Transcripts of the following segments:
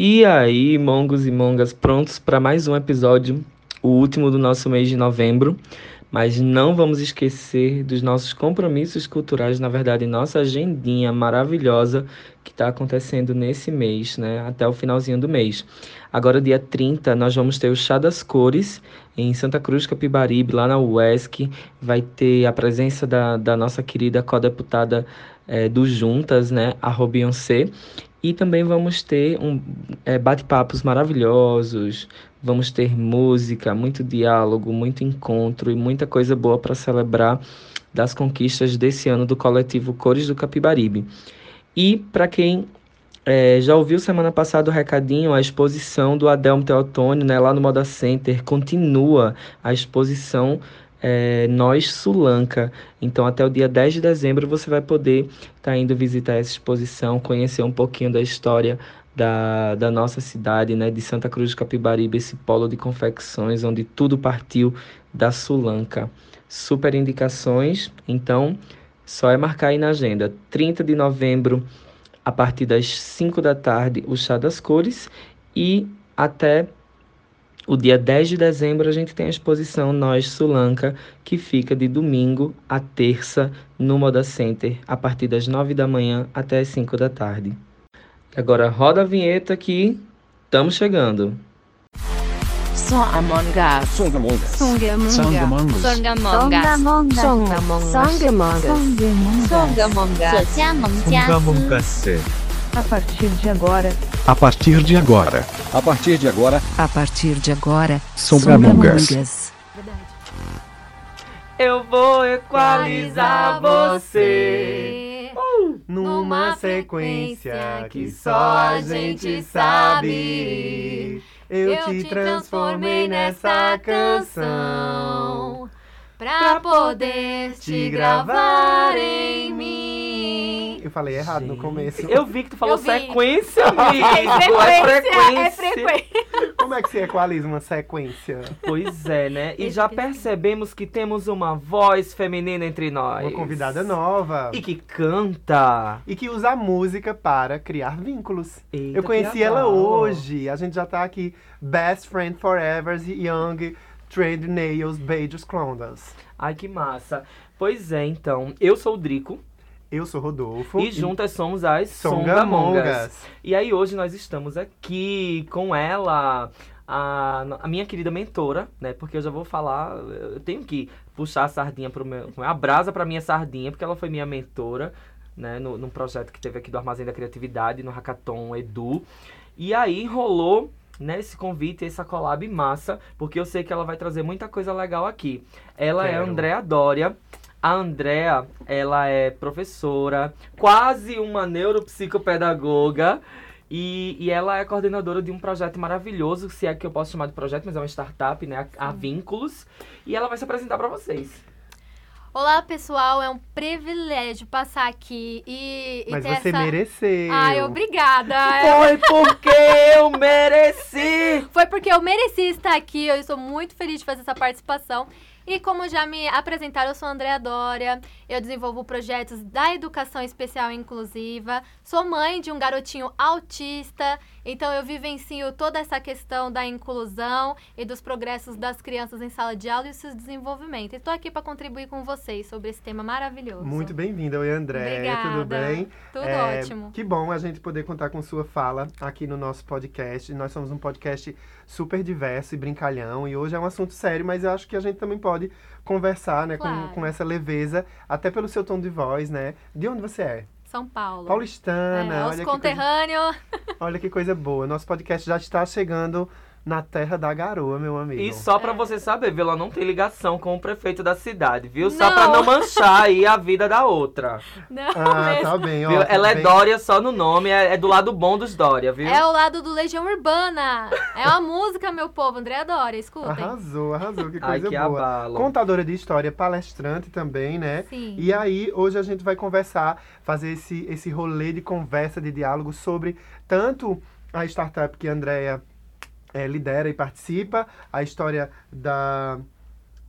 E aí, mongos e mongas, prontos para mais um episódio, o último do nosso mês de novembro. Mas não vamos esquecer dos nossos compromissos culturais, na verdade, nossa agendinha maravilhosa que está acontecendo nesse mês, né? Até o finalzinho do mês. Agora, dia 30, nós vamos ter o Chá das Cores em Santa Cruz, Capibaribe, lá na UESC. Vai ter a presença da, da nossa querida co-deputada é, do Juntas, né? A Robionce. E também vamos ter um, é, bate-papos maravilhosos, vamos ter música, muito diálogo, muito encontro e muita coisa boa para celebrar das conquistas desse ano do coletivo Cores do Capibaribe. E para quem é, já ouviu semana passada o recadinho, a exposição do Adelmo Teotônio, né, lá no Moda Center, continua a exposição é, Nós Sulanca. Então, até o dia 10 de dezembro, você vai poder estar tá indo visitar essa exposição, conhecer um pouquinho da história da, da nossa cidade, né, de Santa Cruz de Capibaribe, esse polo de confecções onde tudo partiu da Sulanca. Super indicações, então só é marcar aí na agenda. 30 de novembro, a partir das 5 da tarde, o Chá das Cores e até o dia 10 de dezembro a gente tem a exposição Nós Sulanca, que fica de domingo a terça no Moda Center, a partir das 9 da manhã até as 5 da tarde. Agora roda a vinheta que estamos chegando. Songamonga. Songamonga. Songamonga. Songamonga. Songamonga. Songamonga. Songamonga. A partir de agora. A partir de agora. A partir de agora. A partir de agora. Songamongas. Eu vou equalizar você numa sequência que só a gente sabe. Eu te transformei nessa canção pra poder te gravar em mim. Eu falei errado no começo. Eu vi que tu falou Eu vi. sequência, É amigo. frequência, é frequência. Como é que se equaliza uma sequência? Pois é, né? E já percebemos que temos uma voz feminina entre nós. Uma convidada nova. E que canta. E que usa a música para criar vínculos. Eita, Eu conheci que ela legal. hoje. A gente já tá aqui. Best Friend Forever, Young, Trade Nails, Beijos Clondas. Ai, que massa. Pois é, então. Eu sou o Drico. Eu sou Rodolfo. E juntas somos as Songamongas. Songamongas. E aí hoje nós estamos aqui com ela, a, a minha querida mentora, né? Porque eu já vou falar, eu tenho que puxar a sardinha pro meu, a brasa pra minha sardinha, porque ela foi minha mentora, né? No, num projeto que teve aqui do Armazém da Criatividade, no Hackathon Edu. E aí rolou né, esse convite, essa collab massa, porque eu sei que ela vai trazer muita coisa legal aqui. Ela é a Quero. Andrea Dória. A Andrea, ela é professora, quase uma neuropsicopedagoga. E, e ela é coordenadora de um projeto maravilhoso, se é que eu posso chamar de projeto, mas é uma startup, né? A, a Vínculos. E ela vai se apresentar pra vocês. Olá, pessoal. É um privilégio passar aqui e, e Mas ter você essa... mereceu. Ai, obrigada. Foi porque eu mereci! Foi porque eu mereci estar aqui. Eu estou muito feliz de fazer essa participação. E como já me apresentaram, eu sou a Andrea Dória. Eu desenvolvo projetos da educação especial inclusiva. Sou mãe de um garotinho autista. Então eu vivencio toda essa questão da inclusão e dos progressos das crianças em sala de aula e o seu desenvolvimento. Estou aqui para contribuir com vocês sobre esse tema maravilhoso. Muito bem-vinda, oi André. Obrigada. Tudo bem? Tudo É, ótimo. Que bom a gente poder contar com sua fala aqui no nosso podcast. Nós somos um podcast super diverso e brincalhão. E hoje é um assunto sério, mas eu acho que a gente também pode conversar né, Claro. com, com essa leveza, até pelo seu tom de voz, né? De onde você é? São Paulo. Paulistana. É, os olha, que coisa, conterrâneos. olha que coisa boa. Nosso podcast já está chegando na terra da garoa, meu amigo. E só pra É. você saber, viu? Ela não tem ligação com o prefeito da cidade, viu? Só pra não manchar aí a vida da outra. Não, Ah, mesmo. tá bem, ó. Viu? Ela é bem- Dória só no nome, é, é do lado bom dos Dória, viu? É o lado do Legião Urbana. É uma música, meu povo. André Dória, escutem. Arrasou, arrasou, que Ai, coisa que boa. abalo. Contadora de história, palestrante também, né? Sim. E aí, hoje a gente vai conversar, fazer esse, esse rolê de conversa, de diálogo sobre tanto a startup que a Andrea eh, lidera e participa, a história da,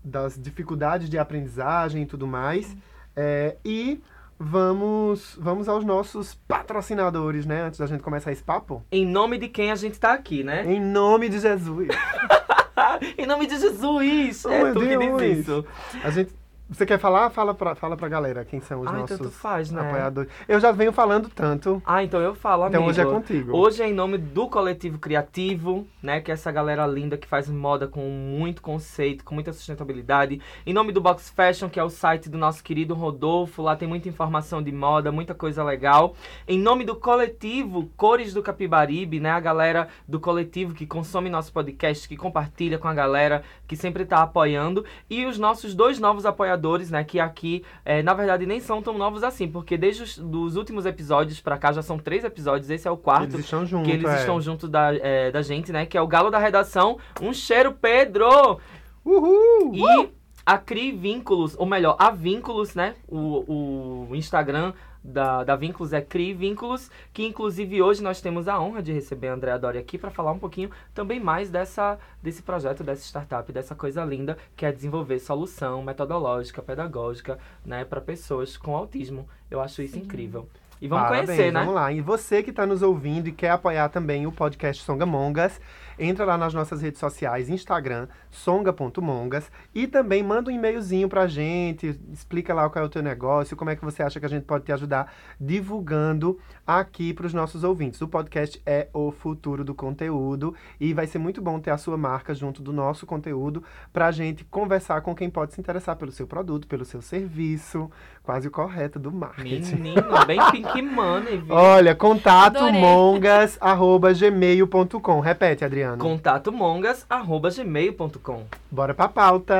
das dificuldades de aprendizagem e tudo mais, eh, e vamos, vamos aos nossos patrocinadores, né? Antes da gente começar esse papo. Em nome de quem a gente tá aqui, né? Em nome de Jesus. em nome de Jesus! Oh, é tu que Deus. diz isso. A gente. Você quer falar? Fala pra, fala pra galera quem são os Ai, nossos tanto faz, né? apoiadores. Eu já venho falando tanto, Ah, então eu falo, amigo. então hoje é contigo. Hoje é em nome do Coletivo Criativo, né? Que é essa galera linda que faz moda com muito conceito, com muita sustentabilidade. Em nome do Box Fashion, que é o site do nosso querido Rodolfo. Lá tem muita informação de moda, muita coisa legal. Em nome do coletivo Cores do Capibaribe, né? A galera do coletivo que consome nosso podcast, que compartilha com a galera, que sempre tá apoiando. E os nossos dois novos apoiadores, né? Que aqui, eh, na verdade, nem são tão novos assim, porque desde os dos últimos episódios pra cá já são três episódios. Esse é o quarto Eles estão juntos. que eles é. estão junto da, é, da gente, né? Que é o Galo da Redação. Um cheiro, Pedro! Uhul! E a Cri Vínculos, ou melhor, a Vínculos, né? O, o Instagram da, da Vínculos é Cri Vínculos, que inclusive hoje nós temos a honra de receber a Andrea Dori aqui para falar um pouquinho também mais dessa, desse projeto, dessa startup, dessa coisa linda que é desenvolver solução metodológica, pedagógica, né? Para pessoas com autismo. Eu acho isso incrível. E vamos Parabéns, conhecer, né? Vamos lá. E você que está nos ouvindo e quer apoiar também o podcast Songamongas, entra lá nas nossas redes sociais, Instagram, songa.mongas, e também manda um e-mailzinho pra gente, explica lá qual é o teu negócio, como é que você acha que a gente pode te ajudar divulgando aqui para os nossos ouvintes. O podcast é o futuro do conteúdo e vai ser muito bom ter a sua marca junto do nosso conteúdo pra gente conversar com quem pode se interessar pelo seu produto, pelo seu serviço, quase o correto do marketing. Menino, bem Pink Money, viu? Olha, contato Adorei. mongas, arroba gmail.com. Repete, Adriano. Contato mongas@gmail.com. Bora pra pauta.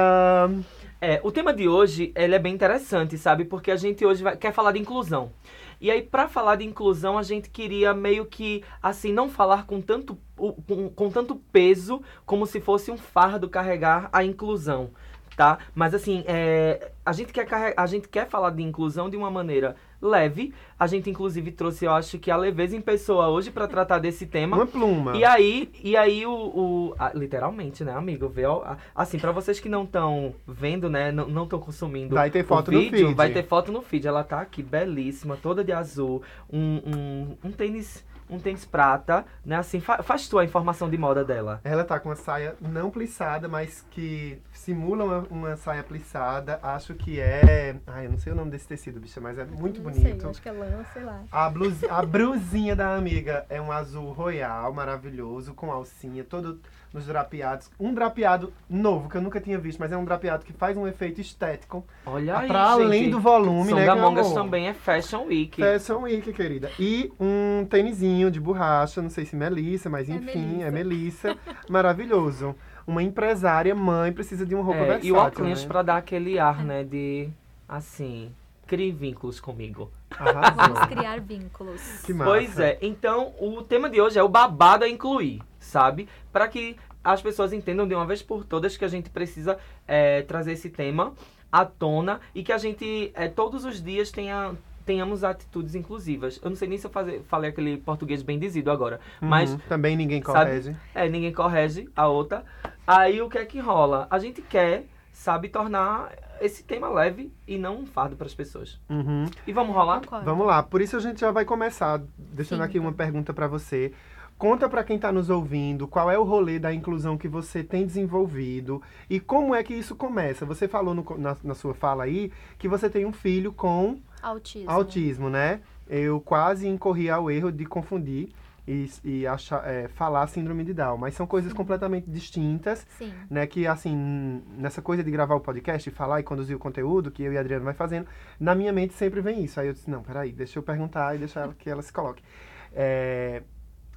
É, o tema de hoje, ele é bem interessante, sabe? Porque a gente hoje vai- quer falar de inclusão. E aí, pra falar de inclusão, a gente queria meio que, assim, não falar com tanto, com, com tanto peso como se fosse um fardo carregar a inclusão, tá? Mas assim, é, a, gente quer a gente quer falar de inclusão de uma maneira leve. A gente, inclusive, trouxe, eu acho que a leveza em pessoa hoje pra tratar desse tema. Uma pluma. E aí, e aí o, o- ah, literalmente, né, amigo? Vê, ah, assim, pra vocês que não estão vendo, né, não estão consumindo Vai ter foto no vídeo, feed. vai ter foto no feed. Ela tá aqui, belíssima, toda de azul, um, um, um tênis, um tênis prata, né, assim, fa- faz tu a informação de moda dela. Ela tá com uma saia não plissada, mas que simula uma, uma saia plissada. Acho que é. Ai, eu não sei o nome desse tecido, bicha, mas é muito Não bonito. sei, acho que é lã, sei lá. A, blus, a brusinha da amiga é um azul royal, maravilhoso, com alcinha, todo nos drapeados. Um drapeado novo, que eu nunca tinha visto, mas é um drapeado que faz um efeito estético. Olha aí, pra além gente. do volume, São né? da meu Mongas amor? também é Fashion Week. Fashion Week, querida. E um tênisinho de borracha, não sei se Melissa, mas É enfim, é Melissa. Maravilhoso. Uma empresária, mãe, precisa de uma roupa É, versátil, e o óculos né? pra dar aquele ar, né, de, assim, crie vínculos comigo. Vamos Arrasou. criar vínculos. Que massa. Pois é, então o tema de hoje é o babado a incluir, sabe? Para que as pessoas entendam de uma vez por todas que a gente precisa é, trazer esse tema à tona e que a gente é, todos os dias tenha, tenhamos atitudes inclusivas. Eu não sei nem se eu fazer, falei aquele português bem dizido agora, mas Uhum, Também ninguém sabe? corrige. é, ninguém corrige a outra. Aí o que é que rola? A gente quer, sabe, tornar esse tema leve e não um fardo para as pessoas. Uhum. E vamos rolar? Concordo. Vamos lá, por isso a gente já vai começar deixando Sim. aqui uma pergunta pra você. Conta pra quem tá nos ouvindo qual é o rolê da inclusão que você tem desenvolvido e como é que isso começa. Você falou no na, na sua fala aí que você tem um filho com Autismo. autismo, né? Eu quase incorri ao erro de confundir e, e achar, é, falar síndrome de Down, mas são coisas completamente distintas Sim. né, que assim, nessa coisa de gravar o podcast e falar e conduzir o conteúdo que eu e a Adriana vai fazendo, na minha mente sempre vem isso. Aí eu disse, não, peraí, deixa eu perguntar e deixar ela, que ela se coloque. É,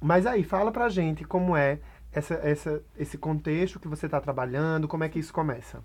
mas aí, fala pra gente como é essa, essa, esse contexto que você está trabalhando, como é que isso começa?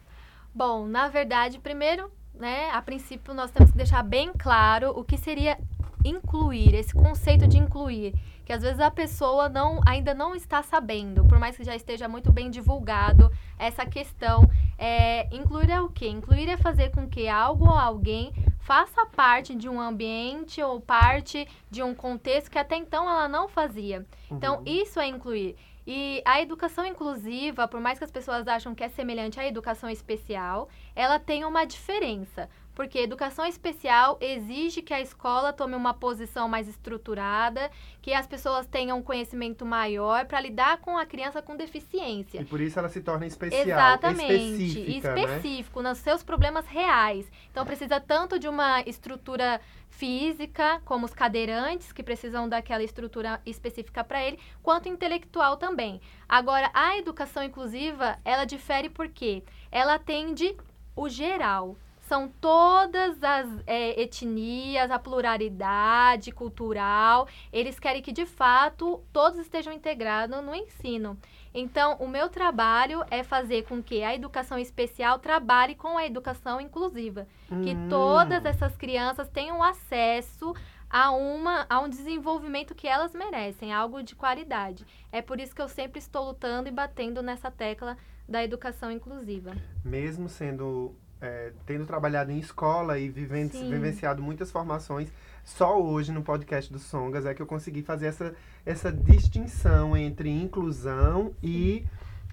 Bom, na verdade, primeiro, né, a princípio nós temos que deixar bem claro o que seria incluir, esse conceito de incluir, que às vezes a pessoa não, ainda não está sabendo, por mais que já esteja muito bem divulgado essa questão. É, incluir é o quê? Incluir é fazer com que algo ou alguém faça parte de um ambiente ou parte de um contexto que até então ela não fazia. Então, isso é incluir. E a educação inclusiva, por mais que as pessoas acham que é semelhante à educação especial, ela tem uma diferença. Porque educação especial exige que a escola tome uma posição mais estruturada, que as pessoas tenham um conhecimento maior para lidar com a criança com deficiência. E por isso ela se torna especial, Exatamente, específica, né? específico nos seus problemas reais. Então precisa tanto de uma estrutura física, como os cadeirantes, que precisam daquela estrutura específica para ele, quanto intelectual também. Agora, a educação inclusiva, ela difere porque ela atende o geral. São todas as é, etnias, a pluralidade cultural. Eles querem que, de fato, todos estejam integrados no ensino. Então, o meu trabalho é fazer com que a educação especial trabalhe com a educação inclusiva. Que Hum. todas essas crianças tenham acesso a, uma, a um desenvolvimento que elas merecem, algo de qualidade. É por isso que eu sempre estou lutando e batendo nessa tecla da educação inclusiva. Mesmo sendo. É, tendo trabalhado em escola e viven- Sim. vivenciado muitas formações, só hoje no podcast do Songas é que eu consegui fazer essa, essa distinção entre inclusão e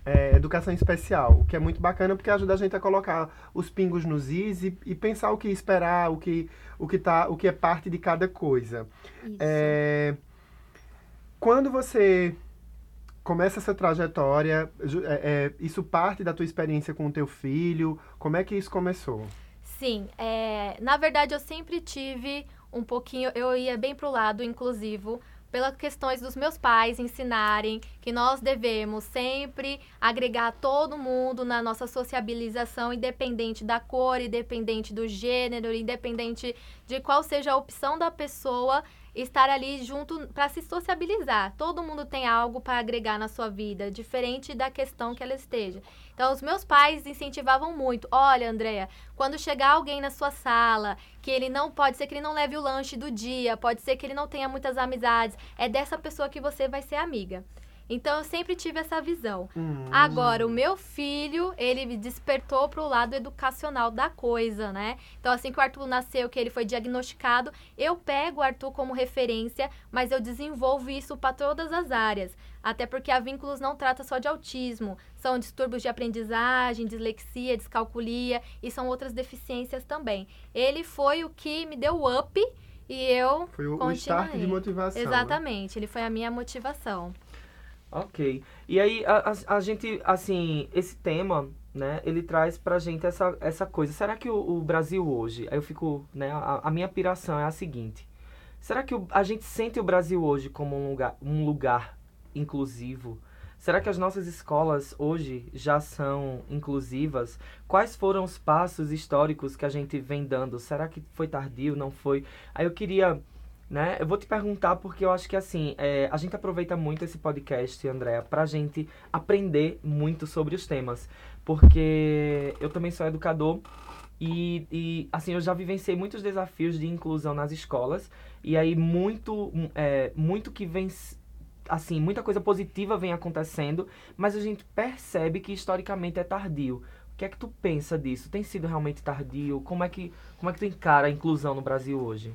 é, educação especial, o que é muito bacana porque ajuda a gente a colocar os pingos nos is e, e pensar o que esperar, o que, o, que tá, o que é parte de cada coisa. Isso. É, quando você começa essa trajetória, é, é, isso parte da tua experiência com o teu filho? Como é que isso começou? Sim, é, na verdade eu sempre tive um pouquinho, eu ia bem pro lado inclusivo, pelas questões dos meus pais ensinarem que nós devemos sempre agregar todo mundo na nossa sociabilização, independente da cor, independente do gênero, independente de qual seja a opção da pessoa, estar ali junto para se sociabilizar. Todo mundo tem algo para agregar na sua vida, diferente da questão que ela esteja. Então, os meus pais incentivavam muito. Olha, Andréia, quando chegar alguém na sua sala, que ele não pode ser que ele não leve o lanche do dia, pode ser que ele não tenha muitas amizades, é dessa pessoa que você vai ser amiga. Então, eu sempre tive essa visão. Hum, Agora, o meu filho, ele me despertou para o lado educacional da coisa, né? Então, assim que o Arthur nasceu, que ele foi diagnosticado, eu pego o Arthur como referência, mas eu desenvolvo isso para todas as áreas. Até porque a Vínculos não trata só de autismo, são distúrbios de aprendizagem, dislexia, descalculia e são outras deficiências também. Ele foi o que me deu o up e eu Foi o, o start de motivação. né? Exatamente, ele foi a minha motivação. Ok. E aí, a, a, a gente, assim, esse tema, né, ele traz pra gente essa, essa coisa. Será que o, o Brasil hoje, aí eu fico, né, a, a minha piração é a seguinte. Será que o- a gente sente o Brasil hoje como um lugar, um lugar inclusivo? Será que as nossas escolas hoje já são inclusivas? Quais foram os passos históricos que a gente vem dando? Será que foi tardio, não foi? Aí eu queria né? Eu vou te perguntar porque eu acho que assim, é, a gente aproveita muito esse podcast, Andréa, pra gente aprender muito sobre os temas. Porque eu também sou educador e, e assim, eu já vivenciei muitos desafios de inclusão nas escolas. E aí muito, é, muito que vem assim, muita coisa positiva vem acontecendo, mas a gente percebe que historicamente é tardio. O que é que tu pensa disso? Tem sido realmente tardio? Como é que, como é que tu encara a inclusão no Brasil hoje?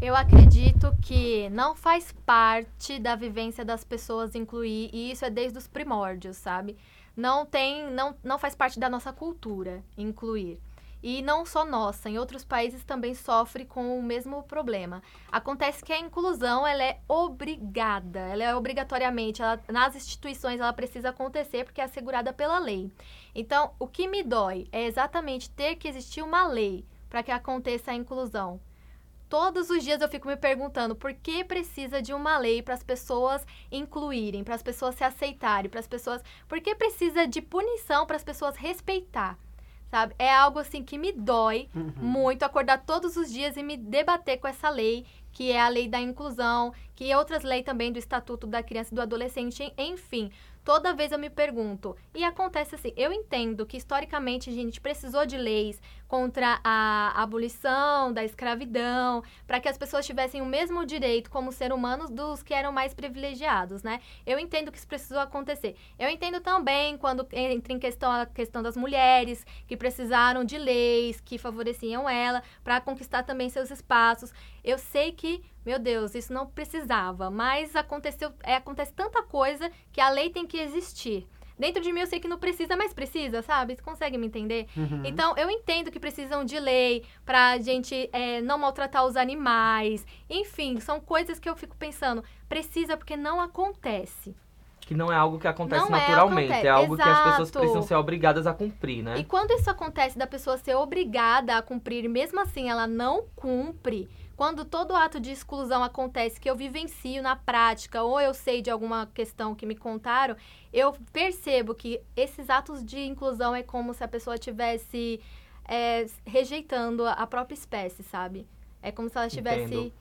Eu acredito que não faz parte da vivência das pessoas incluir, e isso é desde os primórdios, sabe? Não tem, não, não faz parte da nossa cultura incluir. E não só nossa, em outros países também sofre com o mesmo problema. Acontece que a inclusão, ela é obrigada, ela é obrigatoriamente, ela, nas instituições ela precisa acontecer porque é assegurada pela lei. Então, o que me dói é exatamente ter que existir uma lei para que aconteça a inclusão. Todos os dias eu fico me perguntando por que precisa de uma lei para as pessoas incluírem, para as pessoas se aceitarem, para as pessoas. Por que precisa de punição para as pessoas respeitar? Sabe? É algo assim que me dói Uhum. muito acordar todos os dias e me debater com essa lei, que é a lei da inclusão, que é outras leis também do Estatuto da Criança e do Adolescente, enfim. Toda vez eu me pergunto, e acontece assim, eu entendo que historicamente a gente precisou de leis contra a abolição da escravidão, para que as pessoas tivessem o mesmo direito como ser humanos dos que eram mais privilegiados, né? Eu entendo que isso precisou acontecer. Eu entendo também quando entra em questão a questão das mulheres que precisaram de leis que favoreciam ela para conquistar também seus espaços. Eu sei que, meu Deus, isso não precisava, mas aconteceu, é, acontece tanta coisa que a lei tem que existir. dentro de mim eu sei que não precisa, mas precisa, sabe? Você consegue me entender? Uhum. Então, eu entendo que precisam de lei pra gente é, não maltratar os animais. Enfim, são coisas que eu fico pensando. Precisa porque não acontece. Que não é algo que acontece Não é, naturalmente, acontece. é algo que as pessoas Exato. precisam ser obrigadas a cumprir, né? E quando isso acontece da pessoa ser obrigada a cumprir mesmo assim ela não cumpre, quando todo ato de exclusão acontece que eu vivencio na prática ou eu sei de alguma questão que me contaram, eu percebo que esses atos de inclusão é como se a pessoa estivesse é, rejeitando a própria espécie, sabe? É como se ela estivesse.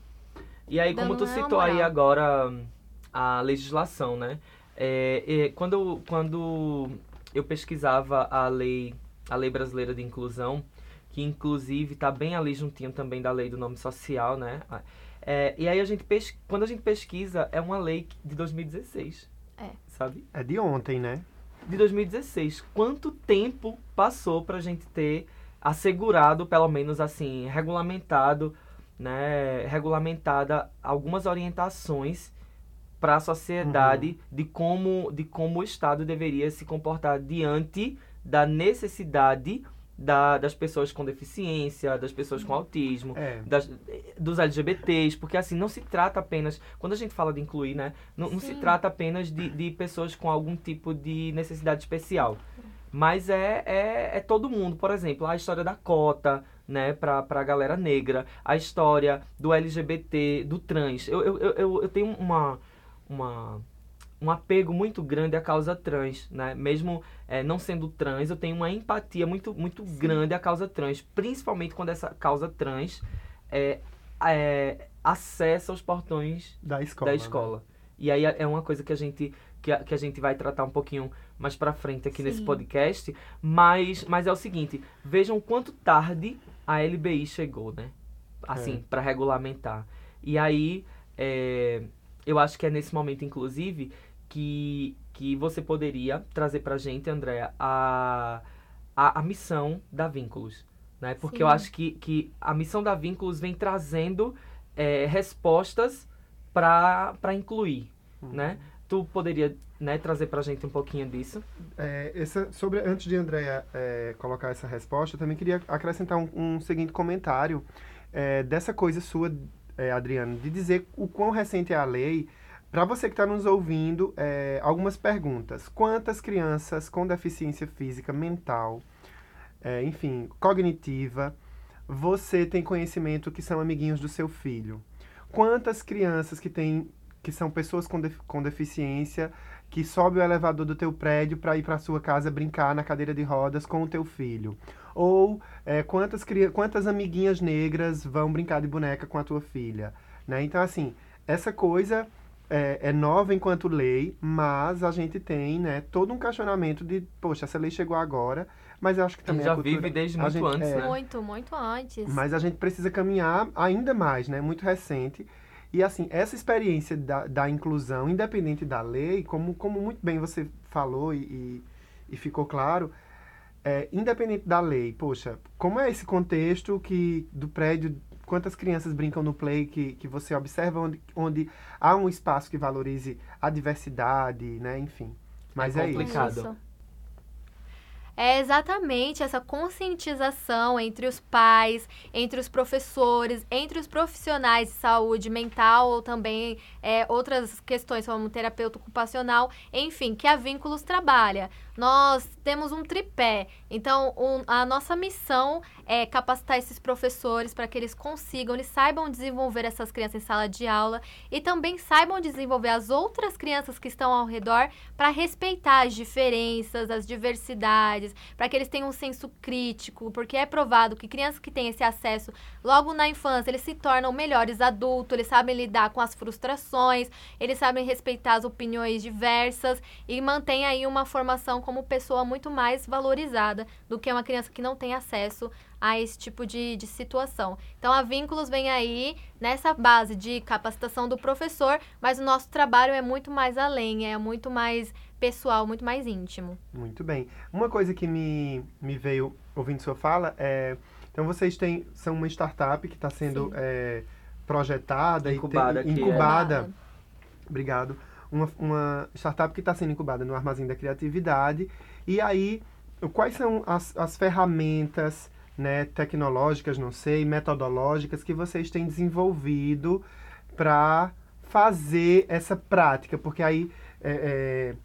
E aí, como tu citou aí moral. agora hum, a legislação, né? É, é, quando, quando eu pesquisava a lei, a lei brasileira de inclusão, que inclusive está bem ali juntinho também da lei do nome social, né? É, e aí a gente pes... quando a gente pesquisa, é uma lei de 2016. É. Sabe? É de ontem, né? De 2016. Quanto tempo passou pra gente ter assegurado, pelo menos assim, regulamentado, né, regulamentada algumas orientações para a sociedade de como de como o Estado deveria se comportar diante da necessidade da, das pessoas com deficiência, das pessoas com autismo, É. das- dos LGBTs, porque assim, não se trata apenas, quando a gente fala de incluir, né, não, não se trata apenas de, de pessoas com algum tipo de necessidade especial, mas é, é, é todo mundo, por exemplo, a história da cota, né, pra, pra galera negra, a história do LGBT, do trans, eu, eu, eu, eu, eu tenho uma, uma, um apego muito grande à causa trans, né, mesmo é, não sendo trans, eu tenho uma empatia muito, muito grande à causa trans, principalmente quando essa causa trans é, é, acessa os portões Da escola. da né? escola. E aí é uma coisa que a gente que a, que a gente vai tratar um pouquinho mais pra frente aqui nesse Sim. podcast, mas mas é o seguinte, vejam quanto tarde a LBI chegou, né? Assim, É. pra regulamentar. E aí é, eu acho que é nesse momento inclusive que que você poderia trazer pra gente, Andréa, a, a, a missão da Vínculos. Né? Porque eu Sim. acho que, que a missão da Vínculos vem trazendo é, respostas para incluir. Né? Tu poderia né, trazer pra gente um pouquinho disso? É, essa, sobre, antes de Andréia é, colocar essa resposta, eu também queria acrescentar um, um seguinte comentário é, dessa coisa sua, é, Adriano, de dizer o quão recente é a lei. Para você que está nos ouvindo, é, algumas perguntas. Quantas crianças com deficiência física, mental, é, enfim, cognitiva, você tem conhecimento que são amiguinhos do seu filho? Quantas crianças que têm que são pessoas com, com deficiência que sobe o elevador do teu prédio para ir para sua casa brincar na cadeira de rodas com o teu filho? Ou é, quantas, quantas amiguinhas negras vão brincar de boneca com a tua filha? Né? Então, assim, essa coisa é, é nova enquanto lei, mas a gente tem né, todo um questionamento de, poxa, essa lei chegou agora, mas eu acho que também já a cultura, vive desde muito gente- antes, é, né? Muito, muito antes. mas a gente precisa caminhar ainda mais, né? Muito recente. E assim, essa experiência da, da inclusão, independente da lei, como, como muito bem você falou e, e, e ficou claro, é, independente da lei, poxa, como é esse contexto que do prédio, quantas crianças brincam no play que, que você observa onde, onde há um espaço que valorize a diversidade, né? Enfim. Mas é, isso. complicado. Isso. É exatamente essa conscientização entre os pais, entre os professores, entre os profissionais de saúde mental ou também é, outras questões como terapeuta ocupacional, enfim, que a Vínculos trabalha. Nós temos um tripé, então um- a nossa missão é capacitar esses professores para que eles consigam, eles saibam desenvolver essas crianças em sala de aula e também saibam desenvolver as outras crianças que estão ao redor para respeitar as diferenças, as diversidades, para que eles tenham um senso crítico, porque é provado que crianças que têm esse acesso logo na infância, eles se tornam melhores adultos, eles sabem lidar com as frustrações, eles sabem respeitar as opiniões diversas e mantém aí uma formação como pessoa muito mais valorizada do que uma criança que não tem acesso a esse tipo de, de situação. Então, a Vínculos vem aí nessa base de capacitação do professor, mas o nosso trabalho é muito mais além, é muito mais pessoal, muito mais íntimo. Muito bem. Uma coisa que me, me veio ouvindo sua fala é. Então vocês têm. São uma startup que está sendo Sim. é, projetada Incubada e aqui, tem, é. incubada. Obrigado. Uma, uma startup que está sendo incubada no Armazém da Criatividade. E aí, quais são as, as ferramentas né, tecnológicas, não sei, metodológicas que vocês têm desenvolvido para fazer essa prática? Porque aí é, é,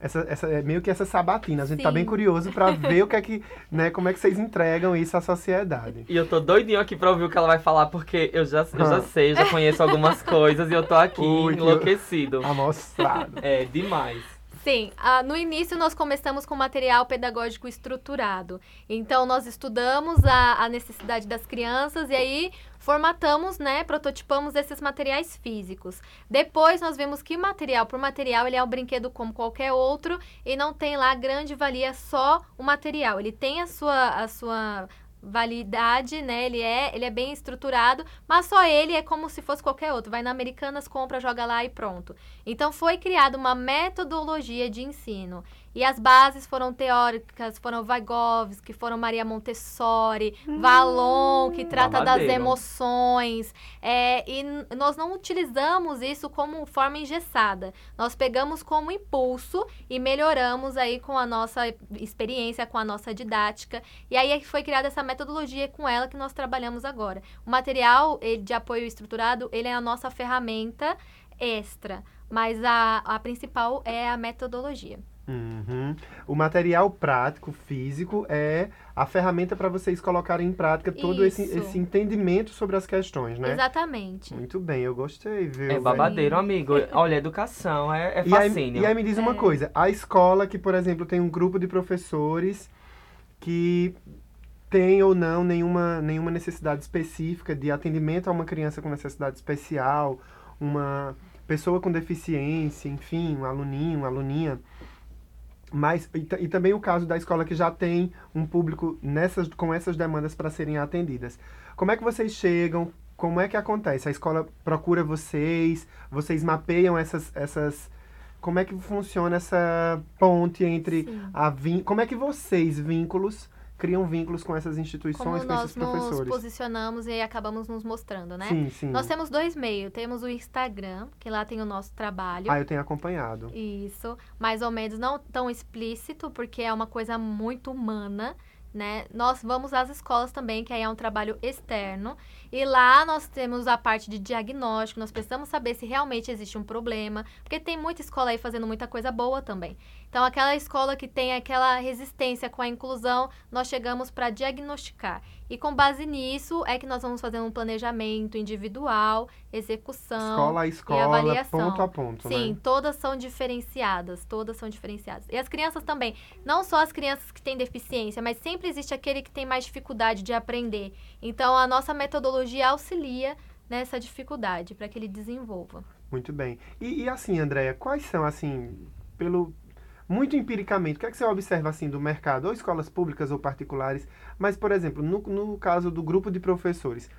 essa, essa, é meio que essa sabatina. A gente Sim. tá bem curioso para ver o que é que, né, como é que vocês entregam isso à sociedade. E eu tô doidinho aqui para ouvir o que ela vai falar, porque eu já, eu já sei, já conheço algumas coisas e eu tô aqui Ui, enlouquecido. Amostrado. É, demais. Sim, uh, no início nós começamos com material pedagógico estruturado. Então, nós estudamos a, a necessidade das crianças e aí formatamos, né, prototipamos esses materiais físicos. Depois nós vemos que material por material ele é um brinquedo como qualquer outro e não tem lá grande valia só o material. Ele tem a sua, a sua validade, né? Ele é, ele é bem estruturado, mas só ele é como se fosse qualquer outro. Vai na Americanas, compra, joga lá e pronto. Então foi criada uma metodologia de ensino. E as bases foram teóricas, foram Vygotsky, foram Maria Montessori, hum, Valon, que trata das emoções. É, e nós não utilizamos isso como forma engessada. Nós pegamos como impulso e melhoramos aí com a nossa experiência, com a nossa didática. E aí foi criada essa metodologia com ela que nós trabalhamos agora. O material de apoio estruturado, ele é a nossa ferramenta extra, mas a, a principal é a metodologia. Uhum. O material prático, físico, é a ferramenta para vocês colocarem em prática todo esse, esse entendimento sobre as questões, né? Exatamente. Muito bem, eu gostei, viu? É babadeiro, amigo. Olha, educação é, é fascínio. E aí, e aí me diz uma é. coisa, a escola que, por exemplo, tem um grupo de professores que tem ou não nenhuma, nenhuma necessidade específica de atendimento a uma criança com necessidade especial, uma pessoa com deficiência, enfim, um aluninho, uma aluninha mas, e, e, também o caso da escola que já tem um público nessas, com essas demandas para serem atendidas. Como é que vocês chegam? Como é que acontece? A escola procura vocês? Vocês mapeiam essas. essas como é que funciona essa ponte entre Sim. a. Como é que vocês, vínculos, criam vínculos com essas instituições, Como com esses professores. Nós nos posicionamos e acabamos nos mostrando, né? Sim, sim. Nós temos dois meios. Temos o Instagram, que lá tem o nosso trabalho. Ah, eu tenho acompanhado. Isso. Mais ou menos não tão explícito, porque é uma coisa muito humana. Né? Nós vamos às escolas também, que aí é um trabalho externo. E lá nós temos a parte de diagnóstico, nós precisamos saber se realmente existe um problema, porque tem muita escola aí fazendo muita coisa boa também. Então, aquela escola que tem aquela resistência com a inclusão, nós chegamos para diagnosticar. E com base nisso é que nós vamos fazer um planejamento individual, execução escola a escola, e avaliação. ponto a ponto, Sim, né? todas são diferenciadas, todas são diferenciadas. E as crianças também, não só as crianças que têm deficiência, mas sempre existe aquele que tem mais dificuldade de aprender. Então, a nossa metodologia auxilia nessa dificuldade para que ele desenvolva. Muito bem. E, e assim, Andréia, quais são, assim, pelo, muito empiricamente, o que é que você observa assim do mercado, ou escolas públicas ou particulares, mas, por exemplo, no, no caso do grupo de professores,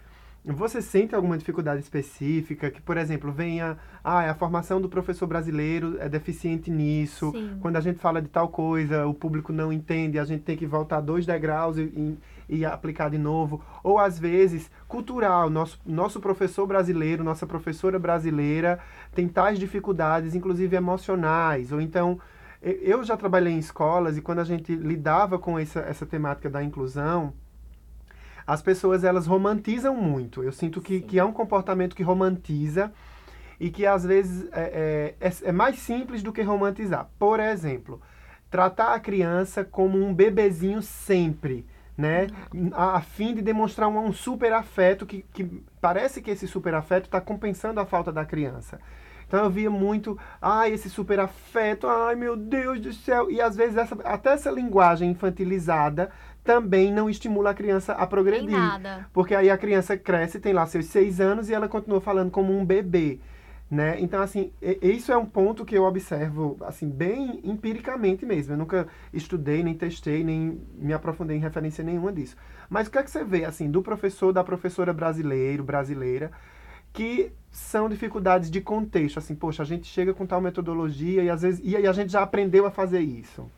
você sente alguma dificuldade específica que, por exemplo, venha, ah, a formação do professor brasileiro é deficiente nisso. Sim. Quando a gente fala de tal coisa, o público não entende, a gente tem que voltar dois degraus e, e, aplicar de novo. Ou às vezes, cultural, nosso, nosso professor brasileiro, nossa professora brasileira tem tais dificuldades, inclusive emocionais, ou então eu já trabalhei em escolas e quando a gente lidava com essa, essa temática da inclusão, as pessoas elas romantizam muito. Eu sinto que, que é um comportamento que romantiza e que às vezes é, é, é, é mais simples do que romantizar. Por exemplo, tratar a criança como um bebezinho sempre né? A, a, fim de demonstrar um, um super afeto que, que parece que esse super afeto está compensando a falta da criança. Então eu via muito, ai, esse super afeto, ai meu Deus do céu. E às vezes essa, até essa linguagem infantilizada também não estimula a criança a progredir. nada. Porque aí a criança cresce, tem lá seus seis anos e ela continua falando como um bebê. Né? Então, assim, isso é um ponto que eu observo, assim, bem empiricamente mesmo. Eu nunca estudei, nem testei, nem me aprofundei em referência nenhuma disso. Mas o que é que você vê, assim, do professor, da professora brasileiro, brasileira, que são dificuldades de contexto, assim, poxa, a gente chega com tal metodologia e às vezes e aí a gente já aprendeu a fazer isso.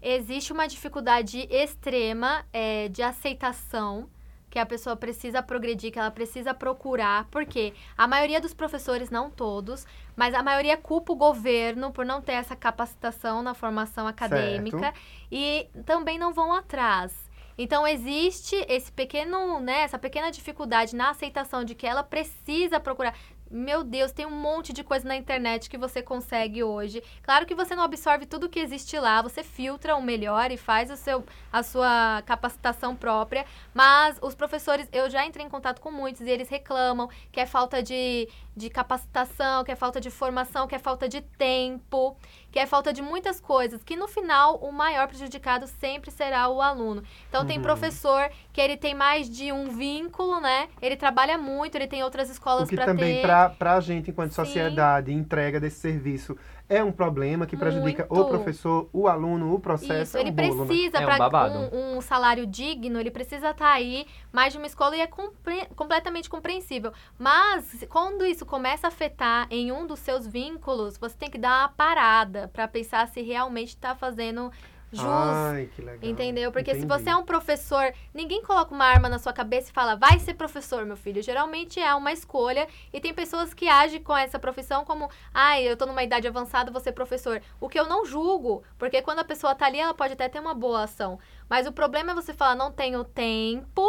Existe uma dificuldade extrema é, de aceitação que a pessoa precisa progredir, que ela precisa procurar, porque a maioria dos professores, não todos, mas a maioria culpa o governo por não ter essa capacitação na formação acadêmica e também não vão atrás. Então existe esse pequeno, né, essa pequena dificuldade na aceitação de que ela precisa procurar. Meu Deus, tem um monte de coisa na internet que você consegue hoje. Claro que você não absorve tudo que existe lá, você filtra o melhor e faz o seu, a sua capacitação própria. Mas os professores, eu já entrei em contato com muitos e eles reclamam que é falta de, de capacitação, que é falta de formação, que é falta de tempo, que é falta de muitas coisas. Que no final, o maior prejudicado sempre será o aluno. Então, tem Uhum. professor que ele tem mais de um vínculo, né? Ele trabalha muito, ele tem outras escolas para também, ter. pra, pra gente, enquanto Sim. sociedade, entrega desse serviço é um problema que prejudica o Muito. professor, o aluno, o processo. Isso, é um ele bolo, né? precisa, É um para um, um salário digno, ele precisa estar aí mais de uma escola e é compre- completamente compreensível. Mas quando isso começa a afetar em um dos seus vínculos, você tem que dar uma parada para pensar se realmente está fazendo jus. Ai, que legal. Entendeu? Porque se Entendi. você é um professor, ninguém coloca uma arma na sua cabeça e fala, vai ser professor, meu filho. Geralmente é uma escolha e tem pessoas que agem com essa profissão como, ai, eu tô numa idade avançada, vou ser professor. O que eu não julgo, porque quando a pessoa tá ali, ela pode até ter uma boa ação. Mas o problema é você falar, não tenho tempo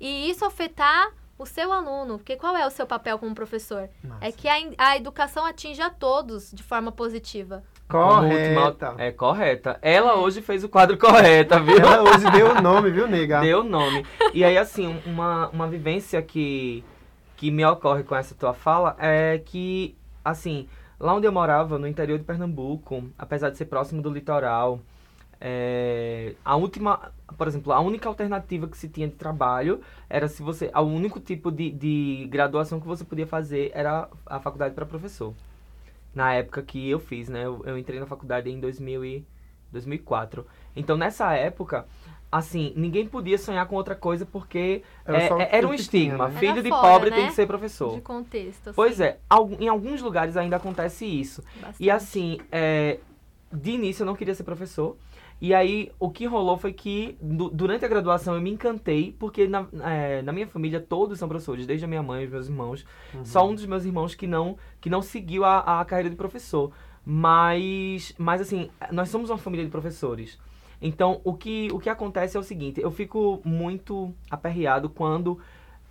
e isso afetar o seu aluno. Porque qual é o seu papel como professor? É que a, a educação atinja a todos de forma positiva. Correta. É correta. Ela hoje fez o quadro correta, viu? Ela hoje deu o nome, viu, nega? Deu o nome. E aí, assim, uma, uma vivência que, que me ocorre com essa tua fala é que, assim, lá onde eu morava, no interior de Pernambuco, apesar de ser próximo do litoral, é, a última, por exemplo, a única alternativa que se tinha de trabalho era se você, o único tipo de, de graduação que você podia fazer era a faculdade para professor. Na época que eu fiz, né? Eu, eu entrei na faculdade em 2000 e 2004. Então, nessa época, assim, ninguém podia sonhar com outra coisa porque Era é- só é- era um estigma. né? Filho Era de fora, pobre né? tem que ser professor. De contexto. assim, Pois é, em alguns lugares ainda acontece isso. bastante. E assim, é, de início eu não queria ser professor. E aí, o que rolou foi que, du- durante a graduação, eu me encantei, porque na, é, na minha família todos são professores, desde a minha mãe e os meus irmãos. Uhum. Só um dos meus irmãos que não, que não seguiu a, a carreira de professor. Mas, mas, assim, nós somos uma família de professores. Então, o que, o que acontece é o seguinte: eu fico muito aperreado quando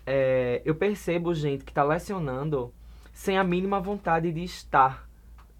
é, eu percebo gente que está lecionando sem a mínima vontade de estar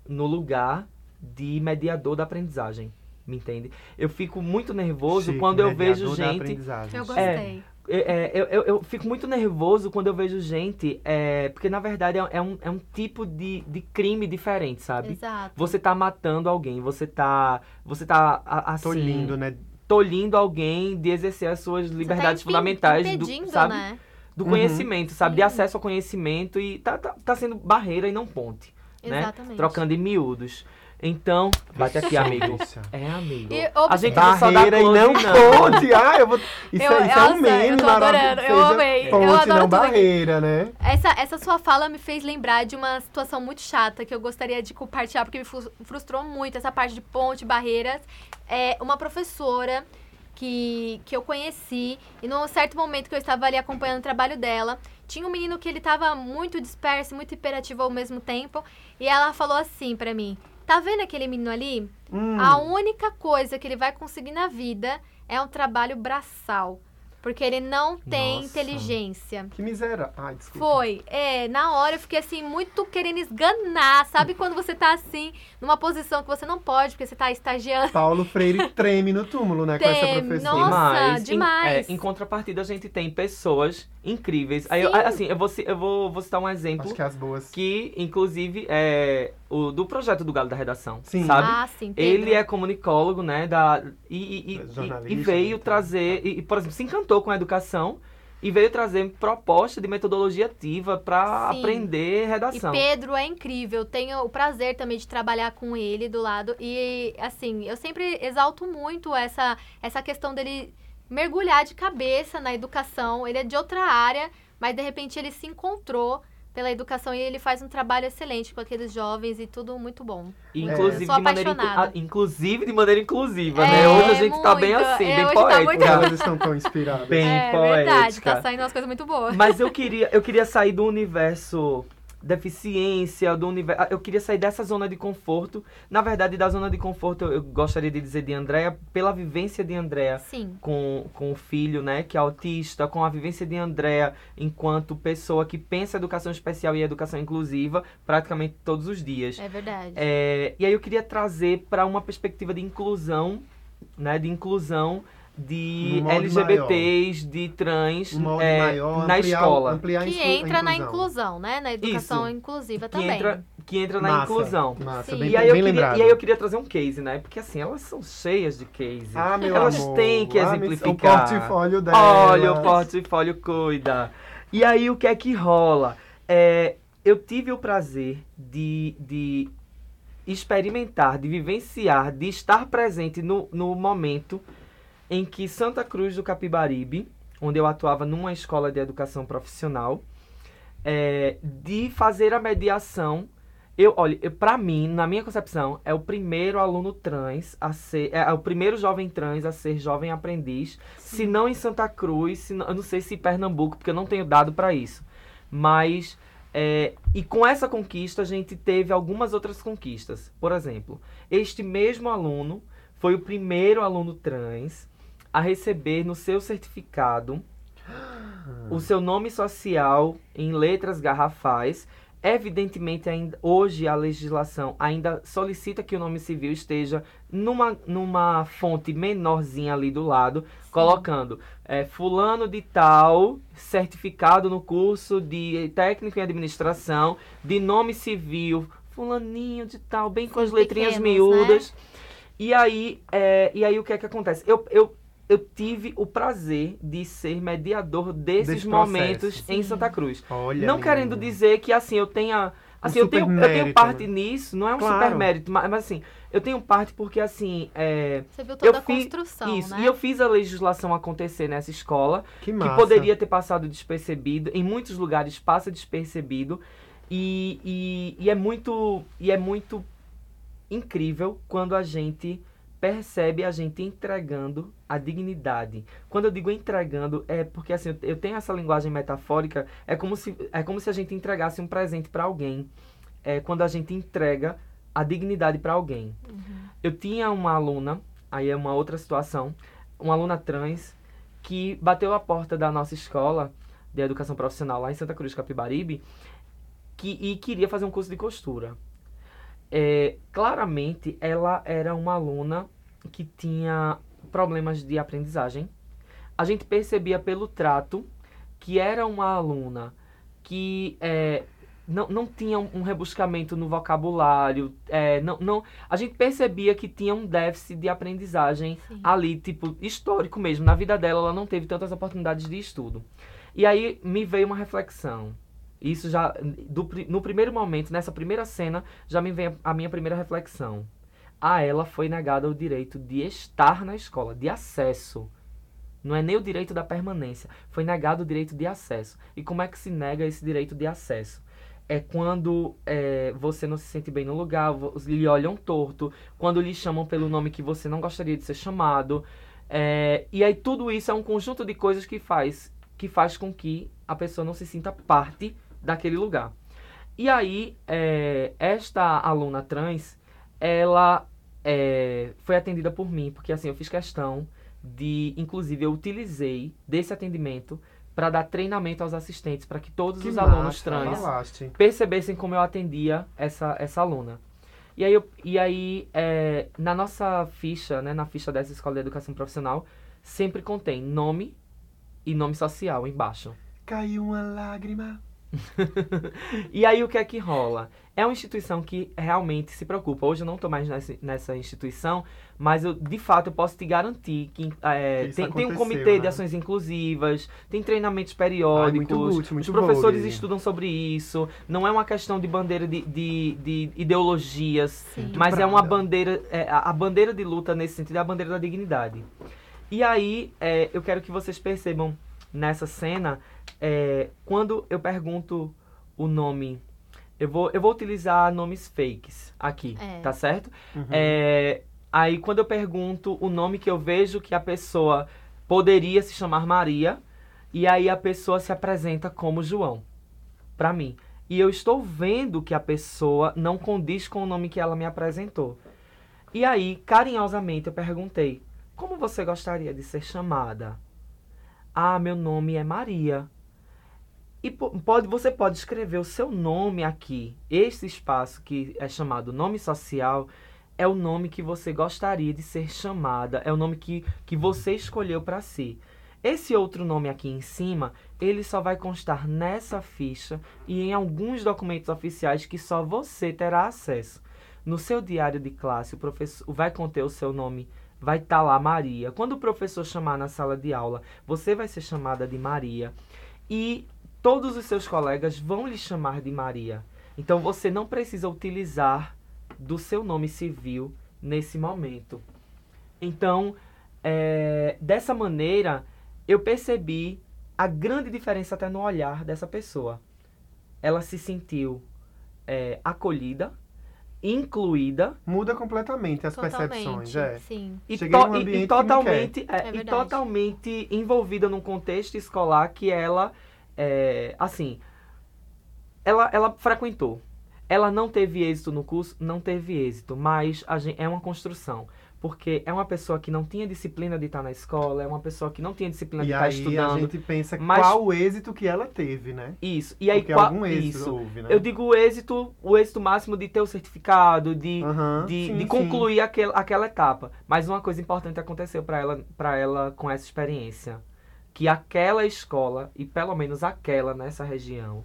no lugar de mediador da aprendizagem. Me entende? Eu fico muito nervoso Chique, quando eu mediador vejo da gente aprendizagem. Eu gostei. é, é, eu, eu, eu fico muito nervoso quando eu vejo gente, é, porque na verdade é, é um, é um tipo de, de crime diferente, sabe? Exato. Você tá matando alguém, você tá. Você tá assim. Tô lindo, né? Tolhindo alguém de exercer as suas Você tá liberdades impe- fundamentais do, sabe? né? do Uhum. conhecimento, sabe? De acesso ao conhecimento e tá, tá, tá sendo barreira e não ponte, né? Exatamente. Trocando em miúdos. Então, bate aqui, amigo. Delícia. É, amigo. E, A gente não só dá Barreira e não close, não. ponte. Ah, eu vou... Isso, Eu- é, isso é nossa, um meme eu tô maravilhoso. adorando, eu amei, eu Ponte, adoro não barreira, né? Essa, essa sua fala me fez lembrar de uma situação muito chata que eu gostaria de compartilhar, porque me frus- frustrou muito essa parte de ponte, barreiras. É uma professora que, que eu conheci, e num certo momento que eu estava ali acompanhando o trabalho dela, tinha um menino que ele estava muito disperso, muito hiperativo ao mesmo tempo, e ela falou assim pra mim: Tá vendo aquele menino ali? Hum, A única coisa que ele vai conseguir na vida é um trabalho braçal. Porque ele não tem Nossa. inteligência. Que miséria. Ai, desculpa. Foi. É, na hora eu fiquei assim, muito querendo esganar. Sabe quando você tá assim, numa posição que você não pode, porque você tá estagiando? Paulo Freire treme no túmulo, né? Com essa Treme, professora. nossa. demais. Em- demais. é, Em, contrapartida, a gente tem pessoas incríveis. Aí, eu- Sim. assim, eu vou, eu vou, vou citar um exemplo Acho que as boas. que, inclusive, é o do projeto do Galo da Redação, Sim. sabe? Ah, sim. Ele é comunicólogo, né, da, e, e- e- e veio né, trazer, e, e, por exemplo, se encantou com a educação e veio trazer proposta de metodologia ativa para aprender E redação. Pedro é incrível. Tenho o prazer também de trabalhar com ele do lado. E, assim, eu sempre exalto muito essa, essa questão dele mergulhar de cabeça na educação. Ele é de outra área, mas de repente ele se encontrou pela educação e ele faz um trabalho excelente com aqueles jovens e tudo muito bom. Inclusive, Sou de maneira, ah, inclusive de maneira inclusiva, É, né? Hoje a gente tá bem muito. assim, É, bem hoje tá poética. muito- Elas estão tão inspiradas. Bem é poética. verdade, tá saindo umas coisas muito boas. Mas eu queria, eu queria sair do universo deficiência, do universo. Eu queria sair dessa zona de conforto. Na verdade, da zona de conforto, eu, eu gostaria de dizer de Andréa, pela vivência de Andréa Sim. com, com o filho, né, que é autista, com a vivência de Andréa enquanto pessoa que pensa educação especial e educação inclusiva praticamente todos os dias. É verdade. É, e aí eu queria trazer para uma perspectiva de inclusão, né, de inclusão de Um LGBTs, de trans Um é, maior, na ampliar, escola. ampliar que entra na inclusão. né? Na educação Isso. inclusiva Que também. entra, que entra na Massa, inclusão. Massa, bem, E aí, eu bem queria, lembrado. e aí eu queria trazer um case, né? Porque assim, elas são cheias de case. Ah, meu Elas amor. têm que Ah, exemplificar. O portfólio dela. Olha, o portfólio cuida. E aí, o que é que rola? É, eu tive o prazer de, de experimentar, de vivenciar, de estar presente no, no momento em que Santa Cruz do Capibaribe, onde eu atuava numa escola de educação profissional, é, de fazer a mediação. Eu, olha, pra mim, na minha concepção, é o primeiro aluno trans a ser. É, o primeiro jovem trans a ser jovem aprendiz. Se não em Santa Cruz, se não- eu não sei se em Pernambuco, porque eu não tenho dado para isso. Mas. é, e com essa conquista, a gente teve algumas outras conquistas. Por exemplo, este mesmo aluno foi o primeiro aluno trans a receber no seu certificado o seu nome social em letras garrafais. Evidentemente, ainda, hoje a legislação ainda solicita que o nome civil esteja numa, numa fonte menorzinha ali do lado, colocando é, fulano de tal, certificado no curso de técnico em administração, de nome civil, fulaninho de tal, bem com Sim, as letrinhas pequenos, miúdas. E aí, é, e aí o que é que acontece? Eu, eu, eu tive o prazer de ser mediador desses Desse momentos processo. em Santa Cruz. Olha, não querendo dizer que assim eu tenha assim Um eu tenho, super eu tenho mérito, parte né? nisso, não é um Claro. super mérito, mas, mas assim, eu tenho parte porque assim, é, Você viu toda eu a fiz construção, isso, né? e eu fiz a legislação acontecer nessa escola, Que, que poderia ter passado despercebido, em muitos lugares passa despercebido, e, e, e é muito e é muito incrível quando a gente percebe a gente entregando a dignidade. Quando eu digo entregando, é porque assim, eu- tenho essa linguagem metafórica, é como se, é como se a gente entregasse um presente para alguém. É quando a gente entrega a dignidade para alguém. Eu tinha uma aluna, aí é uma outra situação, uma aluna trans que bateu a porta da nossa escola de educação profissional lá em Santa Cruz, Capibaribe, que, e queria fazer um curso de costura. É, claramente, ela era uma aluna que tinha problemas de aprendizagem. A gente percebia pelo trato que era uma aluna que é, não, não tinha um rebuscamento no vocabulário. é, não, não, a gente percebia que tinha um déficit de aprendizagem Sim. ali, tipo, histórico mesmo. Na vida dela, ela não teve tantas oportunidades de estudo. E aí me veio uma reflexão. Isso já, do no primeiro momento, nessa primeira cena, já me vem a minha primeira reflexão. A ela foi negado o direito de estar na escola, de acesso. Não é nem o direito da permanência, foi negado o direito de acesso. E como é que se nega esse direito de acesso? É quando é, você não se sente bem no lugar, lhe olham torto, quando lhe chamam pelo nome que você não gostaria de ser chamado. É, e aí tudo isso é um conjunto de coisas que faz, que faz com que a pessoa não se sinta parte daquele lugar. E aí, é, esta aluna trans, ela é, foi atendida por mim, porque assim, eu fiz questão de, inclusive, eu utilizei desse atendimento para dar treinamento aos assistentes, para que todos Que os alunos massa, trans falaste. percebessem como eu atendia essa, essa aluna. E aí, eu, e aí é, na nossa ficha, né, na ficha dessa escola de educação profissional, sempre contém nome e nome social embaixo. Caiu uma lágrima. E aí o que é que rola? É uma instituição que realmente se preocupa. Hoje eu não estou mais nessa, nessa instituição, mas eu, de fato eu posso te garantir que é, Isso tem, tem um comitê de né? ações inclusivas, tem treinamentos Ai, periódicos, muito útil, muito os professores vogue. estudam sobre isso. Não é uma questão de bandeira de, de, de ideologias, Sim. mas é uma bandeira. é, a, a bandeira de luta nesse sentido é a bandeira da dignidade. E aí é, eu quero que vocês percebam nessa cena, é, quando eu pergunto o nome. Eu vou, eu vou utilizar nomes fakes aqui, É. tá certo? Uhum. É, aí quando eu pergunto o nome que eu vejo que a pessoa poderia se chamar Maria, e aí a pessoa se apresenta como João, pra mim. E eu estou vendo que a pessoa não condiz com o nome que ela me apresentou. E aí, carinhosamente, eu perguntei: Como você gostaria de ser chamada? Ah, meu nome é Maria. E po- pode, você pode escrever o seu nome aqui. Esse espaço que é chamado nome social é o nome que você gostaria de ser chamada, é o nome que, que você escolheu para si. Esse outro nome aqui em cima, ele só vai constar nessa ficha e em alguns documentos oficiais que só você terá acesso. No seu diário de classe, o professor vai conter o seu nome, vai estar lá Maria. Quando o professor chamar na sala de aula, você vai ser chamada de Maria. E todos os seus colegas vão lhe chamar de Maria. Então você não precisa utilizar do seu nome civil nesse momento. Então, é, dessa maneira, eu percebi a grande diferença até no olhar dessa pessoa. Ela se sentiu é, acolhida, incluída Muda completamente as Totalmente. percepções, é. Sim. e, to- e- ambiente que e me totalmente, é, É e totalmente envolvida num contexto escolar que ela, é, assim, ela, ela frequentou. Ela não teve êxito no curso, não teve êxito, mas a gen- é uma construção. Porque é uma pessoa que não tinha disciplina de estar na escola, é uma pessoa que não tinha disciplina de E estar aí estudando. a gente pensa mas- qual o êxito que ela teve, né? Isso. E aí, Porque qual- algum êxito isso. houve, né? Eu digo o êxito, o êxito máximo de ter o certificado, de, de, sim, de concluir aquel, aquela etapa. Mas uma coisa importante aconteceu para ela, pra ela com essa experiência. Que aquela escola, e pelo menos aquela nessa região,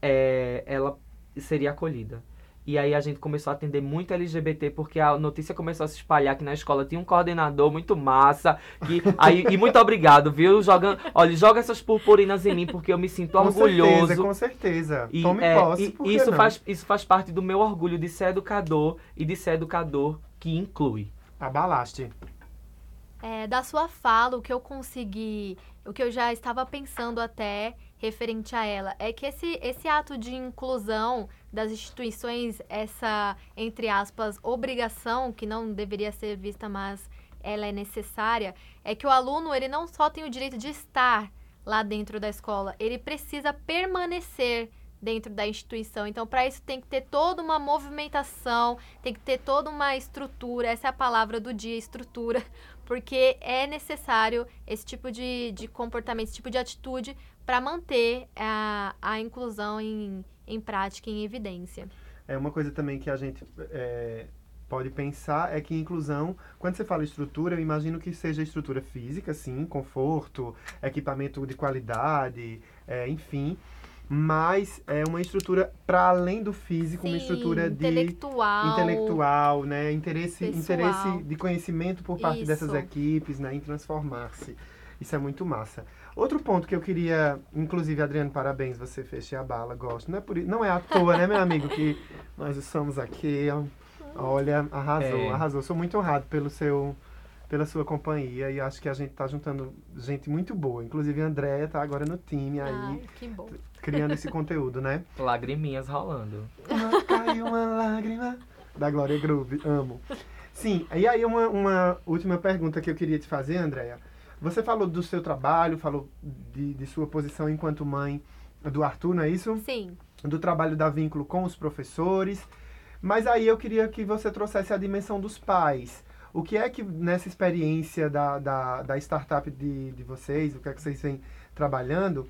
é, ela seria acolhida. E aí a gente começou a atender muito LGBT, porque a notícia começou a se espalhar que na escola tinha um coordenador muito massa. Que, aí, e muito obrigado, viu? Jogando, olha, joga essas purpurinas em mim, porque eu me sinto Com orgulhoso. certeza, com certeza. E, Tome é, posse, e por isso, não? faz, isso faz parte do meu orgulho de ser educador e de ser educador que inclui. Abalaste. É, da sua fala, o que eu consegui, o que eu já estava pensando até referente a ela, é que esse, esse ato de inclusão das instituições, essa, entre aspas, obrigação, que não deveria ser vista, mas ela é necessária, é que o aluno, ele não só tem o direito de estar lá dentro da escola, ele precisa permanecer dentro da instituição. Então, para isso tem que ter toda uma movimentação, tem que ter toda uma estrutura, essa é a palavra do dia, estrutura, porque é necessário esse tipo de, de comportamento, esse tipo de atitude para manter a, a inclusão em, em prática, em evidência. É uma coisa também que a gente é, pode pensar é que inclusão, quando você fala estrutura, eu imagino que seja estrutura física, sim, conforto, equipamento de qualidade, é, enfim. Mas é uma estrutura para além do físico, uma Sim, estrutura de intelectual. intelectual, né? Interesse, pessoal. interesse de conhecimento por parte dessas Isso. equipes, né? Em transformar-se. Isso é muito massa. Outro ponto que eu queria, inclusive, Adriano, parabéns, você feche a bala, gosto. Não é, por, não é à toa, né, meu amigo, que nós estamos aqui. Olha, arrasou, É. arrasou. Sou muito honrado pelo seu, pela sua companhia e acho que a gente tá juntando gente muito boa. Inclusive, a Andréia tá agora no time aí, Ai, que bom. Criando esse conteúdo, né? Lagriminhas rolando. Uma- Caiu uma lágrima da Glória Groove, amo. Sim, e aí uma, uma última pergunta que eu queria te fazer, Andréia. Você falou do seu trabalho, falou de, de sua posição enquanto mãe do Arthur, não é isso? Sim. Do trabalho da vínculo com os professores. Mas aí eu queria que você trouxesse a dimensão dos pais. O que é que nessa experiência da, da, da startup de, de vocês, o que é que vocês vêm trabalhando,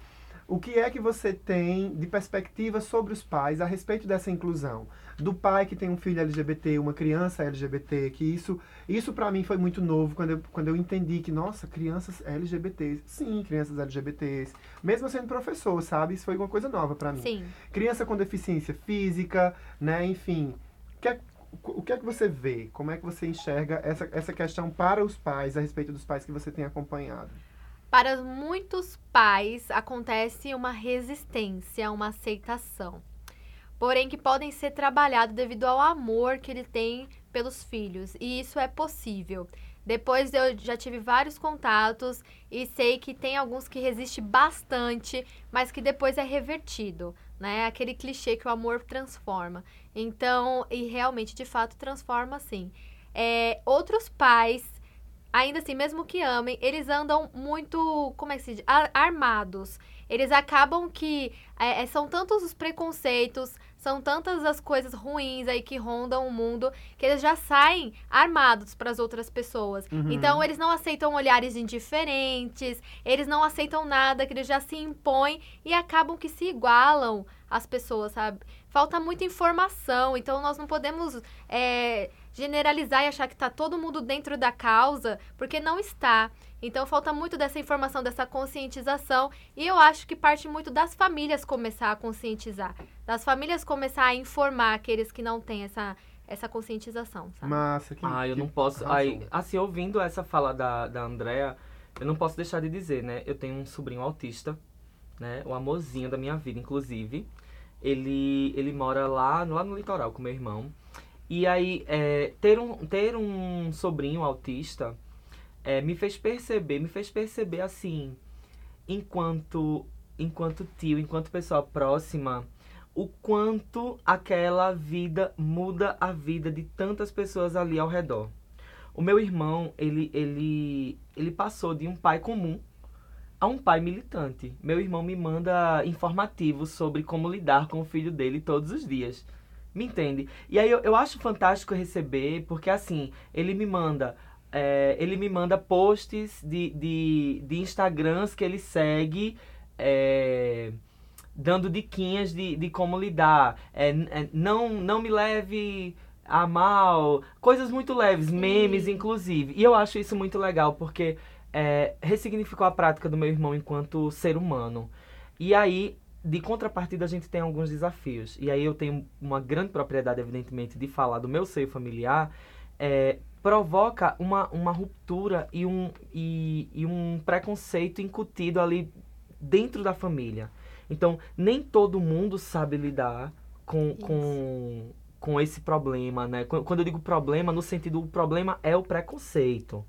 o que é que você tem de perspectiva sobre os pais a respeito dessa inclusão? Do pai que tem um filho LGBT, uma criança LGBT, que isso, isso para mim foi muito novo quando eu, quando eu entendi que, nossa, crianças LGBTs, sim, crianças LGBTs, mesmo sendo professor, sabe? Isso foi uma coisa nova para mim Sim. criança com deficiência física, né? Enfim, o que, é, o que é que você vê? Como é que você enxerga essa, essa questão para os pais, a respeito dos pais que você tem acompanhado? Para muitos pais acontece uma resistência, uma aceitação. Porém, que podem ser trabalhados devido ao amor que ele tem pelos filhos. E isso é possível. Depois eu já tive vários contatos e sei que tem alguns que resistem bastante, mas que depois é revertido. né? Aquele clichê que o amor transforma. Então, e realmente, de fato, transforma sim. É, outros pais, ainda assim, mesmo que amem, eles andam muito, como é que se diz? Ar- Armados. Eles acabam que é, é, são tantos os preconceitos, são tantas as coisas ruins aí que rondam o mundo, que eles já saem armados para as outras pessoas. Uhum. Então, eles não aceitam olhares indiferentes, eles não aceitam nada, que eles já se impõem e acabam que se igualam às pessoas, sabe? Falta muita informação, então nós não podemos é, generalizar e achar que tá todo mundo dentro da causa, porque não está. Então falta muito dessa informação, dessa conscientização, e eu acho que parte muito das famílias começar a conscientizar, das famílias começar a informar aqueles que não têm essa, essa conscientização, sabe? Massa. Que, Ah, eu que não posso. Aí, assim, ouvindo essa fala da, da Andrea, eu não posso deixar de dizer, né? Eu tenho um sobrinho autista, né? O amorzinho da minha vida, inclusive. Ele, ele mora lá, lá no litoral com meu irmão. E aí, é, ter, um, ter um sobrinho autista é, me fez perceber, me fez perceber assim, enquanto, enquanto tio, enquanto pessoa próxima, o quanto aquela vida muda a vida de tantas pessoas ali ao redor. O meu irmão, ele, ele, ele passou de um pai comum a um pai militante. Meu irmão me manda informativos sobre como lidar com o filho dele todos os dias. Me entende? E aí eu, eu acho fantástico receber, porque assim, ele me manda. é, ele me manda posts de, de, de Instagrams que ele segue. é, dando diquinhas de, de como lidar. É, é, não, não me leve a mal. Coisas muito leves, memes, inclusive. E eu acho isso muito legal, porque é, ressignificou a prática do meu irmão enquanto ser humano. E aí, de contrapartida, a gente tem alguns desafios. E aí eu tenho uma grande propriedade, evidentemente, de falar do meu seio familiar. É, provoca uma, uma ruptura e um, e, e um preconceito incutido ali dentro da família. Então, nem todo mundo sabe lidar com, com, com esse problema, né? Qu- Quando eu digo problema, no sentido, o problema é o preconceito,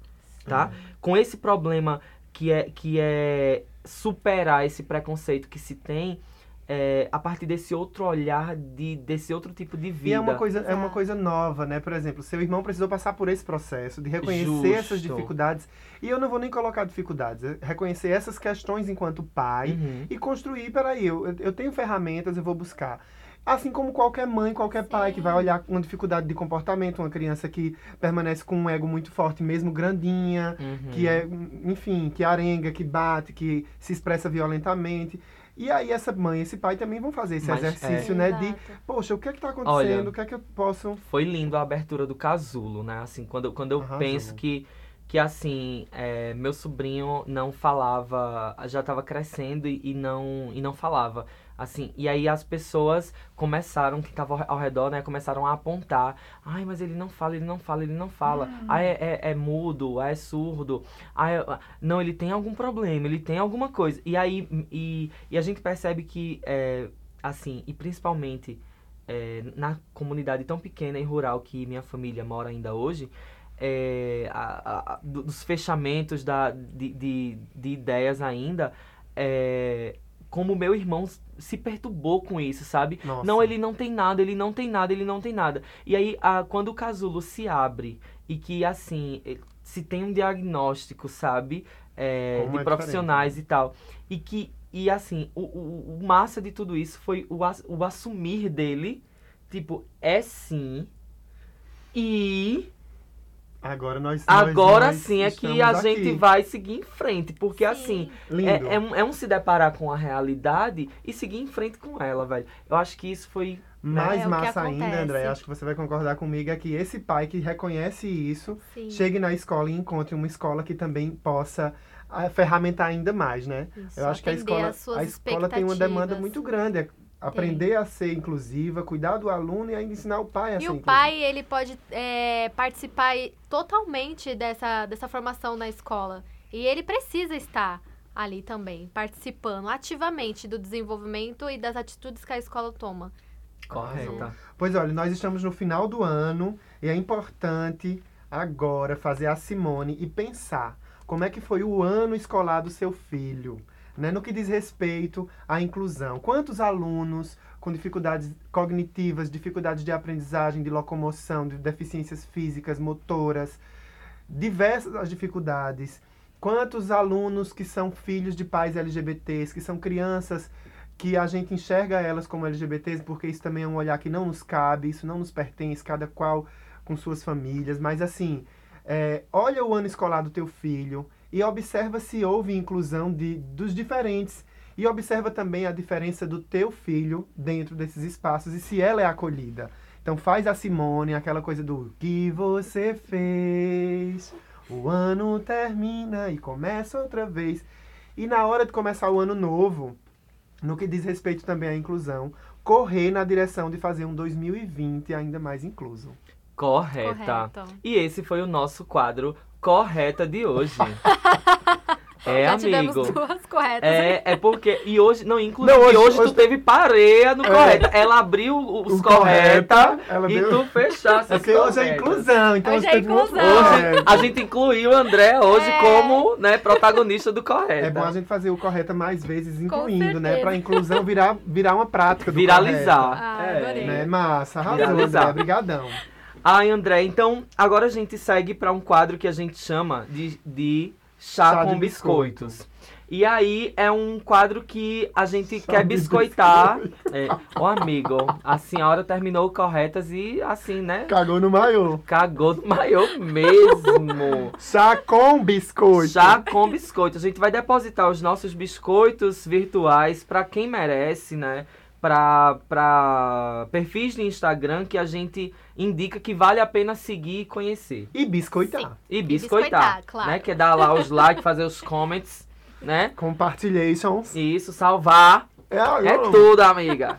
tá? Com esse problema que é, que é superar esse preconceito que se tem é, a partir desse outro olhar, de, desse outro tipo de vida. E é uma, coisa, é uma coisa nova, né? Por exemplo, seu irmão precisou passar por esse processo de reconhecer Justo. essas dificuldades. E eu não vou nem colocar dificuldades, é reconhecer essas questões enquanto pai Uhum. e construir, peraí, eu, eu tenho ferramentas, eu vou buscar. Assim como qualquer mãe, qualquer pai que Sim. vai olhar uma dificuldade de comportamento, uma criança que permanece com um ego muito forte, mesmo grandinha, Uhum. que é, enfim, que arenga, que bate, que se expressa violentamente. E aí essa mãe e esse pai também vão fazer esse Mas, exercício, é. né? De, Exato. poxa, o que é que tá acontecendo? Olha, o que é que eu posso... Foi lindo a abertura do casulo, né? Assim, quando, quando eu Arrasou. penso que, que assim, é, meu sobrinho não falava, já estava crescendo e, e não, e não falava. Assim, e aí as pessoas começaram, que estavam ao redor, né, começaram a apontar. Ai, mas ele não fala, ele não fala, ele não fala. Ah, é, é, é mudo, ah, é surdo. Ah, é- não, ele tem algum problema, ele tem alguma coisa. E aí, e, e a gente percebe que, é, assim, e principalmente é, na comunidade tão pequena e rural que minha família mora ainda hoje, é, a- a- a- do- dos fechamentos da, de, de, de ideias ainda, é, como meu irmão se perturbou com isso, sabe? Nossa. Não, ele não tem nada, ele não tem nada, ele não tem nada. E aí, a, quando o casulo se abre e que, assim, se tem um diagnóstico, sabe? É, de é profissionais e tal. E que, e assim, o, o, o massa de tudo isso foi o, o assumir dele, tipo, é sim. E Agora nós agora nós, sim é que a gente aqui. vai seguir em frente. Porque Sim. assim, é, é, um, é um se deparar com a realidade e seguir em frente com ela, velho. Eu acho que isso foi. Mais É, massa ainda. André, acho que você vai concordar comigo, é que esse pai que reconhece isso, Sim. chegue na escola e encontre uma escola que também possa ah, ferramentar ainda mais, né? Isso, Eu acho que a escola, a escola tem uma demanda muito grande. Aprender a ser inclusiva, cuidar do aluno e ainda ensinar o pai a E ser o inclusivo. pai, ele pode é, participar e- totalmente dessa, dessa formação na escola. E ele precisa estar ali também, participando ativamente do desenvolvimento e das atitudes que a escola toma. Correta. Pois olha, nós estamos no final do ano e é importante agora fazer a Simone e pensar como é que foi o ano escolar do seu filho. Né, no que diz respeito à inclusão. Quantos alunos com dificuldades cognitivas, dificuldades de aprendizagem, de locomoção, de deficiências físicas, motoras, diversas as dificuldades. Quantos alunos que são filhos de pais LGBTs, que são crianças que a gente enxerga elas como LGBTs, porque isso também é um olhar que não nos cabe, isso não nos pertence, cada qual com suas famílias. Mas assim, é, olha o ano escolar do teu filho e observa se houve inclusão de, dos diferentes e observa também a diferença do teu filho dentro desses espaços e se ela é acolhida. Então faz a Simone, aquela coisa do que você fez. O ano termina e começa outra vez. E na hora de começar o ano novo, no que diz respeito também à inclusão, correr na direção de fazer um 2020 ainda mais incluso. Correta. Correto. E esse foi o nosso quadro Correta de hoje. é, Já tivemos amigo. duas corretas. É, é porque. E hoje. Não, inclusive, Não, hoje, hoje- tu hoje- teve pareia no É. correta. Ela abriu os O correta, e deu- tu fechaste É porque hoje é corretas. inclusão, então Hoje é inclusão. Hoje a gente incluiu o André hoje É. como né, protagonista do correta. É bom a gente fazer o correta mais vezes, incluindo, né? Pra inclusão virar, virar uma prática do Viralizar. Ah, É. Né? Massa, arrasou, Viralizar. André. Brigadão. Ai, André, então agora a gente segue para um quadro que a gente chama de, de chá, Chá com de biscoitos. E aí é um quadro que a gente Chá quer biscoitar. É, Ô amigo, a senhora terminou corretas e assim, né? Cagou no maiô. Cagou no maior mesmo. Chá com biscoito. Chá com biscoito. A gente vai depositar os nossos biscoitos virtuais para quem merece, né? Pra, pra perfis de Instagram que a gente indica que vale a pena seguir e conhecer. E biscoitar. E biscoitar, biscoitar, claro. né? Que é dar lá os likes, fazer os comments, né? Compartilhations. E isso, salvar. É, É tudo, amiga.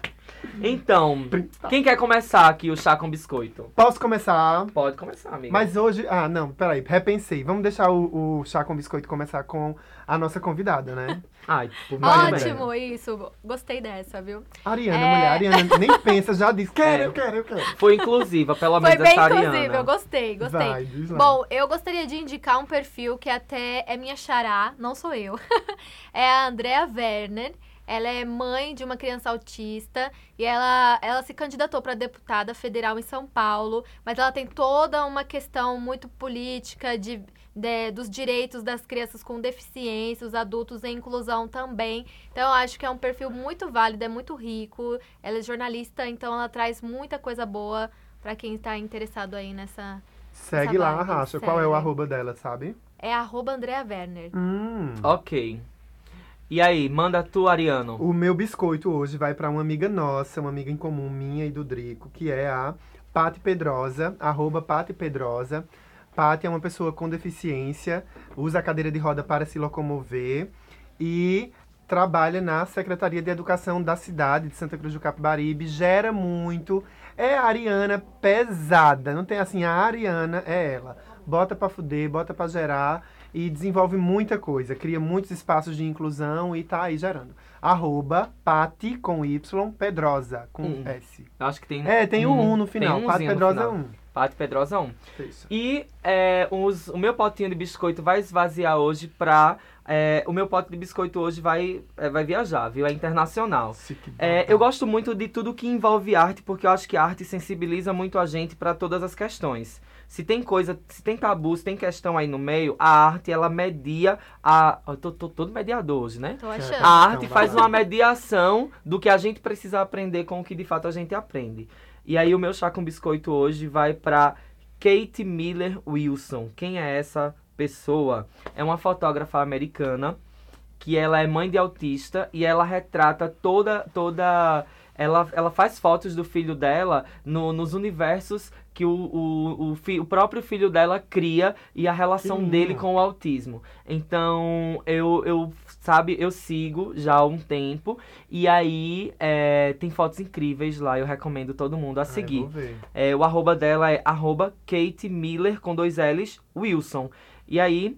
Então, quem quer começar aqui o chá com biscoito? Posso começar? Pode começar, amiga. Mas hoje. Ah, não, peraí, repensei. Vamos deixar o, o chá com biscoito começar com a nossa convidada, né? Ai, por favor. Ótimo, isso. Gostei dessa, viu? Ariana, É. mulher, Ariana nem pensa, já disse. Quero, É. eu quero, eu quero. Foi inclusiva, pelo Foi menos bem essa Ariana. inclusive, eu gostei, gostei. Vai, diz lá. Bom, eu gostaria de indicar um perfil que até é minha xará, não sou eu. é a Andrea Werner. Ela é mãe de uma criança autista e ela, ela se candidatou para deputada federal em São Paulo, mas ela tem toda uma questão muito política de, de- dos direitos das crianças com deficiência, os adultos em inclusão também. Então eu acho que é um perfil muito válido, é muito rico. Ela é jornalista, então ela traz muita coisa boa para quem está interessado aí nessa. Segue lá, Racha. Qual é o arroba dela, sabe? É arroba Andrea Werner. Hum. Ok. E aí, manda tu, Ariano. O meu biscoito hoje vai para uma amiga nossa, uma amiga em comum minha e do Drico, que é a Pati Pedrosa, arroba Pati Pedrosa. Pati é uma pessoa com deficiência, usa a cadeira de roda para se locomover e trabalha na Secretaria de Educação da cidade de Santa Cruz do Capibaribe, gera muito. É a Ariana pesada, não tem assim, a Ariana é ela. Bota pra fuder, bota pra gerar e desenvolve muita coisa, cria muitos espaços de inclusão e tá aí gerando. Arroba Pati com Y Pedrosa, com Hum. S. Acho que tem. É, tem o um, um no final. Tem um Pati Pedrosa final. 1. Pati Pedrosa 1. Isso. E é, os- o meu potinho de biscoito vai esvaziar hoje pra. é, o meu pote de biscoito hoje vai, é, vai viajar, viu? É internacional. É, eu gosto muito de tudo que envolve arte, porque eu acho que a arte sensibiliza muito a gente para todas as questões. Se tem coisa, se tem tabu, se tem questão aí no meio, a arte ela media a. Eu tô, tô todo mediador hoje, né? Tô achando. A arte Então, faz uma mediação do que a gente precisa aprender com o que de fato a gente aprende. E aí o meu chá com biscoito hoje vai para Kate Miller Wilson. Quem é essa pessoa? É uma fotógrafa americana que ela é mãe de autista e ela retrata toda toda ela, ela faz fotos do filho dela no- nos universos que o, o, o, fi- o próprio filho dela cria e a relação dele com o autismo. Então, eu, eu, sabe, eu sigo já há um tempo e aí é, tem fotos incríveis lá, eu recomendo todo mundo a Ah, seguir. ver. É, o arroba dela é arroba Kate Miller com dois L's Wilson. E aí,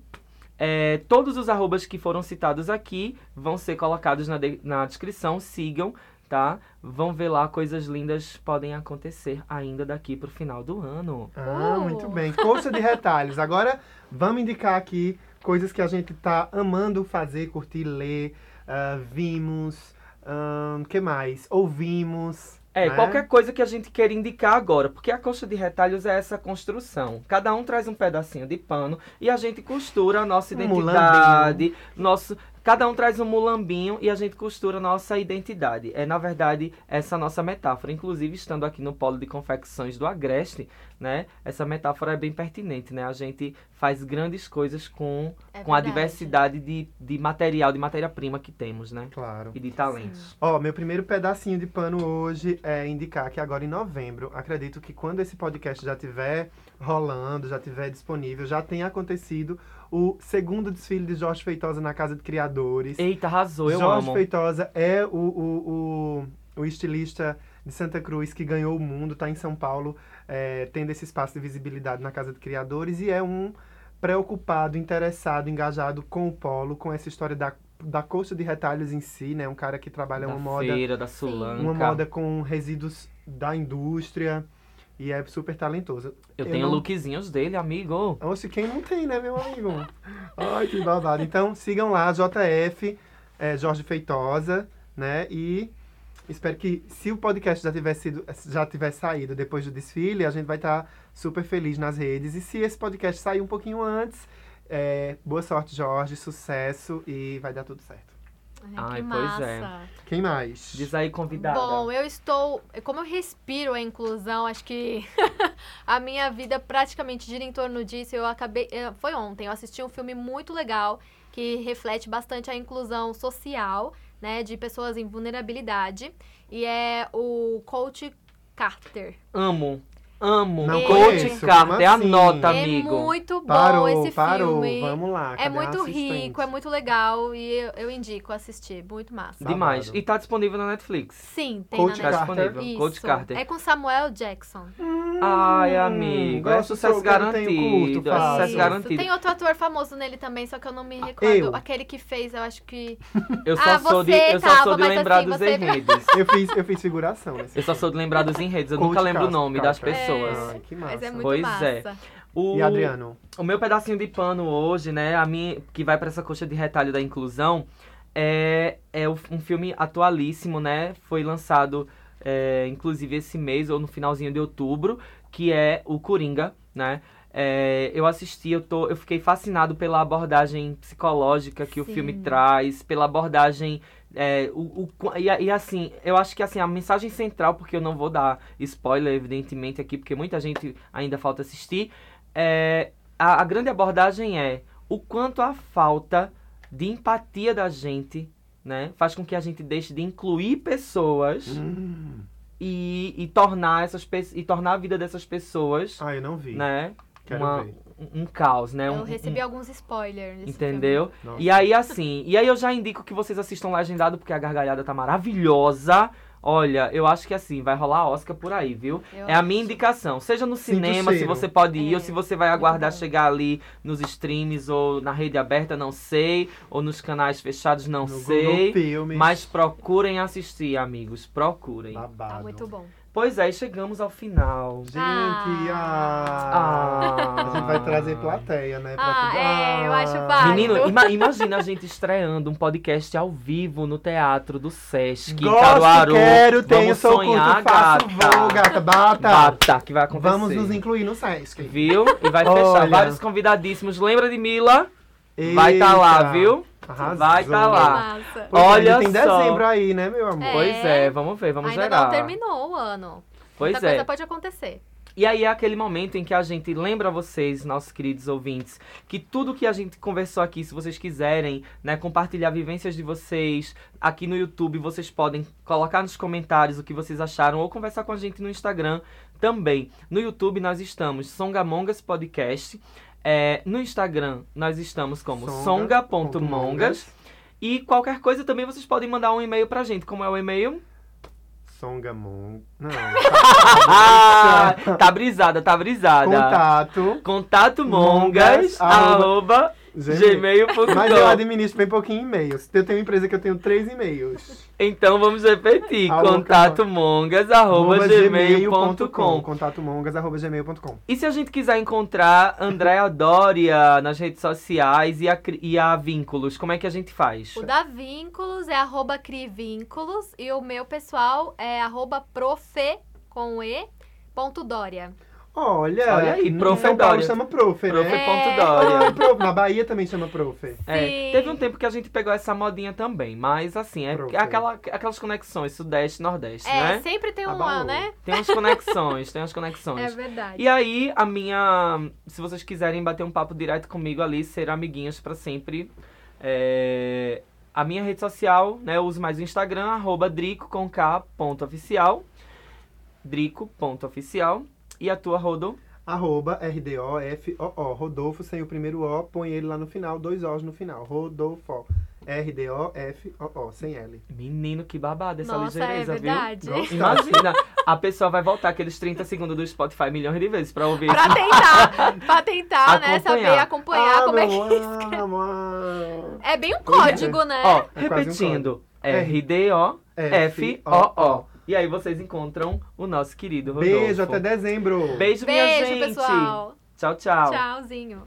é, todos os arrobas que foram citados aqui vão ser colocados na, de- na descrição. Sigam, tá? Vão ver lá, coisas lindas podem acontecer ainda daqui pro final do ano. Ah, Uh. muito bem. Coxa de retalhos. Agora vamos indicar aqui coisas que a gente tá amando fazer, curtir, ler. ah, vimos, o que mais? Ouvimos. É, né? qualquer coisa que a gente queira indicar agora, porque a coxa de retalhos é essa construção. Cada um traz um pedacinho de pano e a gente costura a nossa Um identidade, nosso, cada um traz um mulambinho e a gente costura a nossa identidade. É, na verdade, essa nossa metáfora. Inclusive, estando aqui no polo de confecções do Agreste, né, essa metáfora é bem pertinente, né? A gente faz grandes coisas com, É com a diversidade de, de material, de matéria-prima que temos, né? Claro. E de talentos. Ó, meu primeiro pedacinho de pano hoje é indicar que agora em novembro, acredito que quando esse podcast já estiver rolando, já estiver disponível, já tenha acontecido o segundo desfile de Jorge Feitosa na Casa de Criadores. Eita, arrasou, eu Jorge amo. Feitosa é o, o, o, o estilista de Santa Cruz que ganhou o mundo, tá em São Paulo, é, tendo esse espaço de visibilidade na Casa de Criadores e é um preocupado, interessado, engajado com o polo, com essa história da, da coxa de retalhos em si, né? Um cara que trabalha da uma moda, feira, da Sulanca. uma moda com resíduos da indústria e é super talentoso. Eu Eu tenho não- lookzinhos dele, amigo. Oxe, quem não tem, né, meu amigo? Ai, que babado. Então, sigam lá, JF, é, Jorge Feitosa, né? E espero que, se o podcast já tiver, sido, já tiver saído depois do desfile, a gente vai estar super feliz nas redes. E se esse podcast sair um pouquinho antes, é, boa sorte, Jorge, sucesso e vai dar tudo certo. Ai, que pois é. massa. Quem mais? Diz aí, convidada. Bom, eu estou. Como eu respiro a inclusão, acho que a minha vida praticamente gira em torno disso. Eu acabei. eh, Foi ontem, eu assisti um filme muito legal que reflete bastante a inclusão social, né, de pessoas em vulnerabilidade. E é o Coach Carter. Amo. Amo. Não Coach conheço, Carter, assim? anota, amigo. É muito bom Parou, esse parou. filme. Vamos lá. É muito rico, é muito legal e eu, eu indico assistir. Muito massa. Demais. Babado. E tá disponível na Netflix. Sim, tem Coach na Tá Netflix. Carter? disponível. Isso. Coach Carter. É com Samuel Jackson. Ai, Hum, amigo. É sucesso garantido. curto, é sucesso Isso. garantido. Tem outro ator famoso nele também, só que eu não me recordo. Eu. Aquele que fez, eu acho que. Eu só Ah, sou de, você eu só tava, sou de lembrar assim, dos você- enredos. Eu fiz, eu fiz figuração nesse Eu só sou de lembrar dos enredos. Eu nunca lembro o nome das Carter. Pessoas. Ai, que massa. Mas é muito Pois massa. é. O, E Adriano? O meu pedacinho de pano hoje, né, a minha, que vai pra essa coxa de retalho da inclusão, é, é o- um filme atualíssimo, né? Foi lançado, é, inclusive, esse mês, ou no finalzinho de outubro, que é o Coringa, né? É, eu assisti, eu, tô, eu fiquei fascinado pela abordagem psicológica que o Sim. filme traz, pela abordagem. É, o, o e, e assim, eu acho que assim, a mensagem central, porque eu não vou dar spoiler, evidentemente, aqui, porque muita gente ainda falta assistir. É, a, a grande abordagem é o quanto a falta de empatia da gente, né, faz com que a gente deixe de incluir pessoas Hum. e, e tornar essas e tornar a vida dessas pessoas, Ah, eu não vi. né, Quero uma- ver. Um, um caos, né? Eu um- recebi um- alguns spoilers. Entendeu? E aí, assim, e aí eu já indico que vocês assistam legendado, porque a gargalhada tá maravilhosa. Olha, eu acho que assim, vai rolar Oscar por aí, viu? Eu É a minha indicação. Seja no cinema, se você pode ir, É, ou se você vai aguardar chegar ali nos streams ou na rede aberta, não sei. Ou nos canais fechados, não no sei. Mas procurem assistir, amigos. Procurem. Babado. Tá muito bom. Pois é, e chegamos ao final. Gente, Ah. ah. Ah. A gente vai trazer plateia, né? pra Ah, tudo. é, eu acho Ah. válido. Menino, ima- imagina a gente estreando um podcast ao vivo no teatro do Sesc, Gosto, Caruaru. quero, tenho, Vamos sou sonhar, curto, faço, gata. vou, gata, bata. Bata, que vai acontecer. Vamos nos incluir no Sesc. Viu? E vai fechar vários convidadíssimos. Lembra de Mila? Vai estar lá, Eita. viu? Arrasou. Vai tá lá. massa. É, Olha ainda tem só. dezembro aí, né, meu amor? É. Pois é, vamos ver, vamos Ainda gerar. não terminou o ano. Pois Muita é. coisa pode acontecer. E aí é aquele momento em que a gente lembra vocês, nossos queridos ouvintes, que tudo que a gente conversou aqui, se vocês quiserem, né, compartilhar vivências de vocês aqui no YouTube, vocês podem colocar nos comentários o que vocês acharam ou conversar com a gente no Instagram também. No YouTube nós estamos Songamongas Podcast. É, no Instagram nós estamos como songa.mongas. E qualquer coisa também vocês podem mandar um e-mail pra gente. Como é o e-mail? Songamon. Não. Ah, tá brisada, tá brisada. Contato. Contato mongas, Mongas, arroba Gmail.com. Mas eu administro bem pouquinho e-mails. Eu tenho uma empresa que eu tenho três e-mails. Então vamos repetir. Contatomongas.gmail.com Contatomongas.gmail.com E se a gente quiser encontrar Andréa Dória nas redes sociais e a, e a Vínculos, como é que a gente faz? O da Vínculos é arroba Crivínculos e o meu pessoal é arroba profe com e ponto Dória. Olha, Olha aí, em Profe São Paulo Dória. chama Profe, Profe né? ponto É. Dória. Ah, prof. Na Bahia também chama Profe. É, Sim. teve um tempo que a gente pegou essa modinha também, mas assim, é Profe. aquela, aquelas conexões Sudeste e Nordeste, É, né? sempre tem uma, Abalou. né? Tem umas conexões, tem umas conexões. É verdade. E aí, a minha. Se vocês quiserem bater um papo direto comigo ali, ser amiguinhos pra sempre. é, A minha rede social, né? Eu uso mais o Instagram, arroba drico com K, ponto oficial. Drico, ponto oficial. E a tua, Rodo? Arroba R-D-O-F-O-O. Rodolfo sem o primeiro O, põe ele lá no final, dois O's no final. Rodolfo. R-D-O-F-O-O, sem L. Menino, que babado essa Nossa, é ligeireza, verdade. viu? Imagina, a pessoa vai voltar aqueles 30 segundos do Spotify milhões de vezes pra ouvir Pra tentar, pra tentar, né, Acompanhar. saber acompanhar Ah, como é que amor, amor. É bem um é. código, né? Ó, É um repetindo. R. R-D-O-F-O-O. E aí vocês encontram o nosso querido Rodolfo. Beijo, até dezembro. Beijo, minha Beijo, gente. pessoal. Tchau, tchau. Tchauzinho.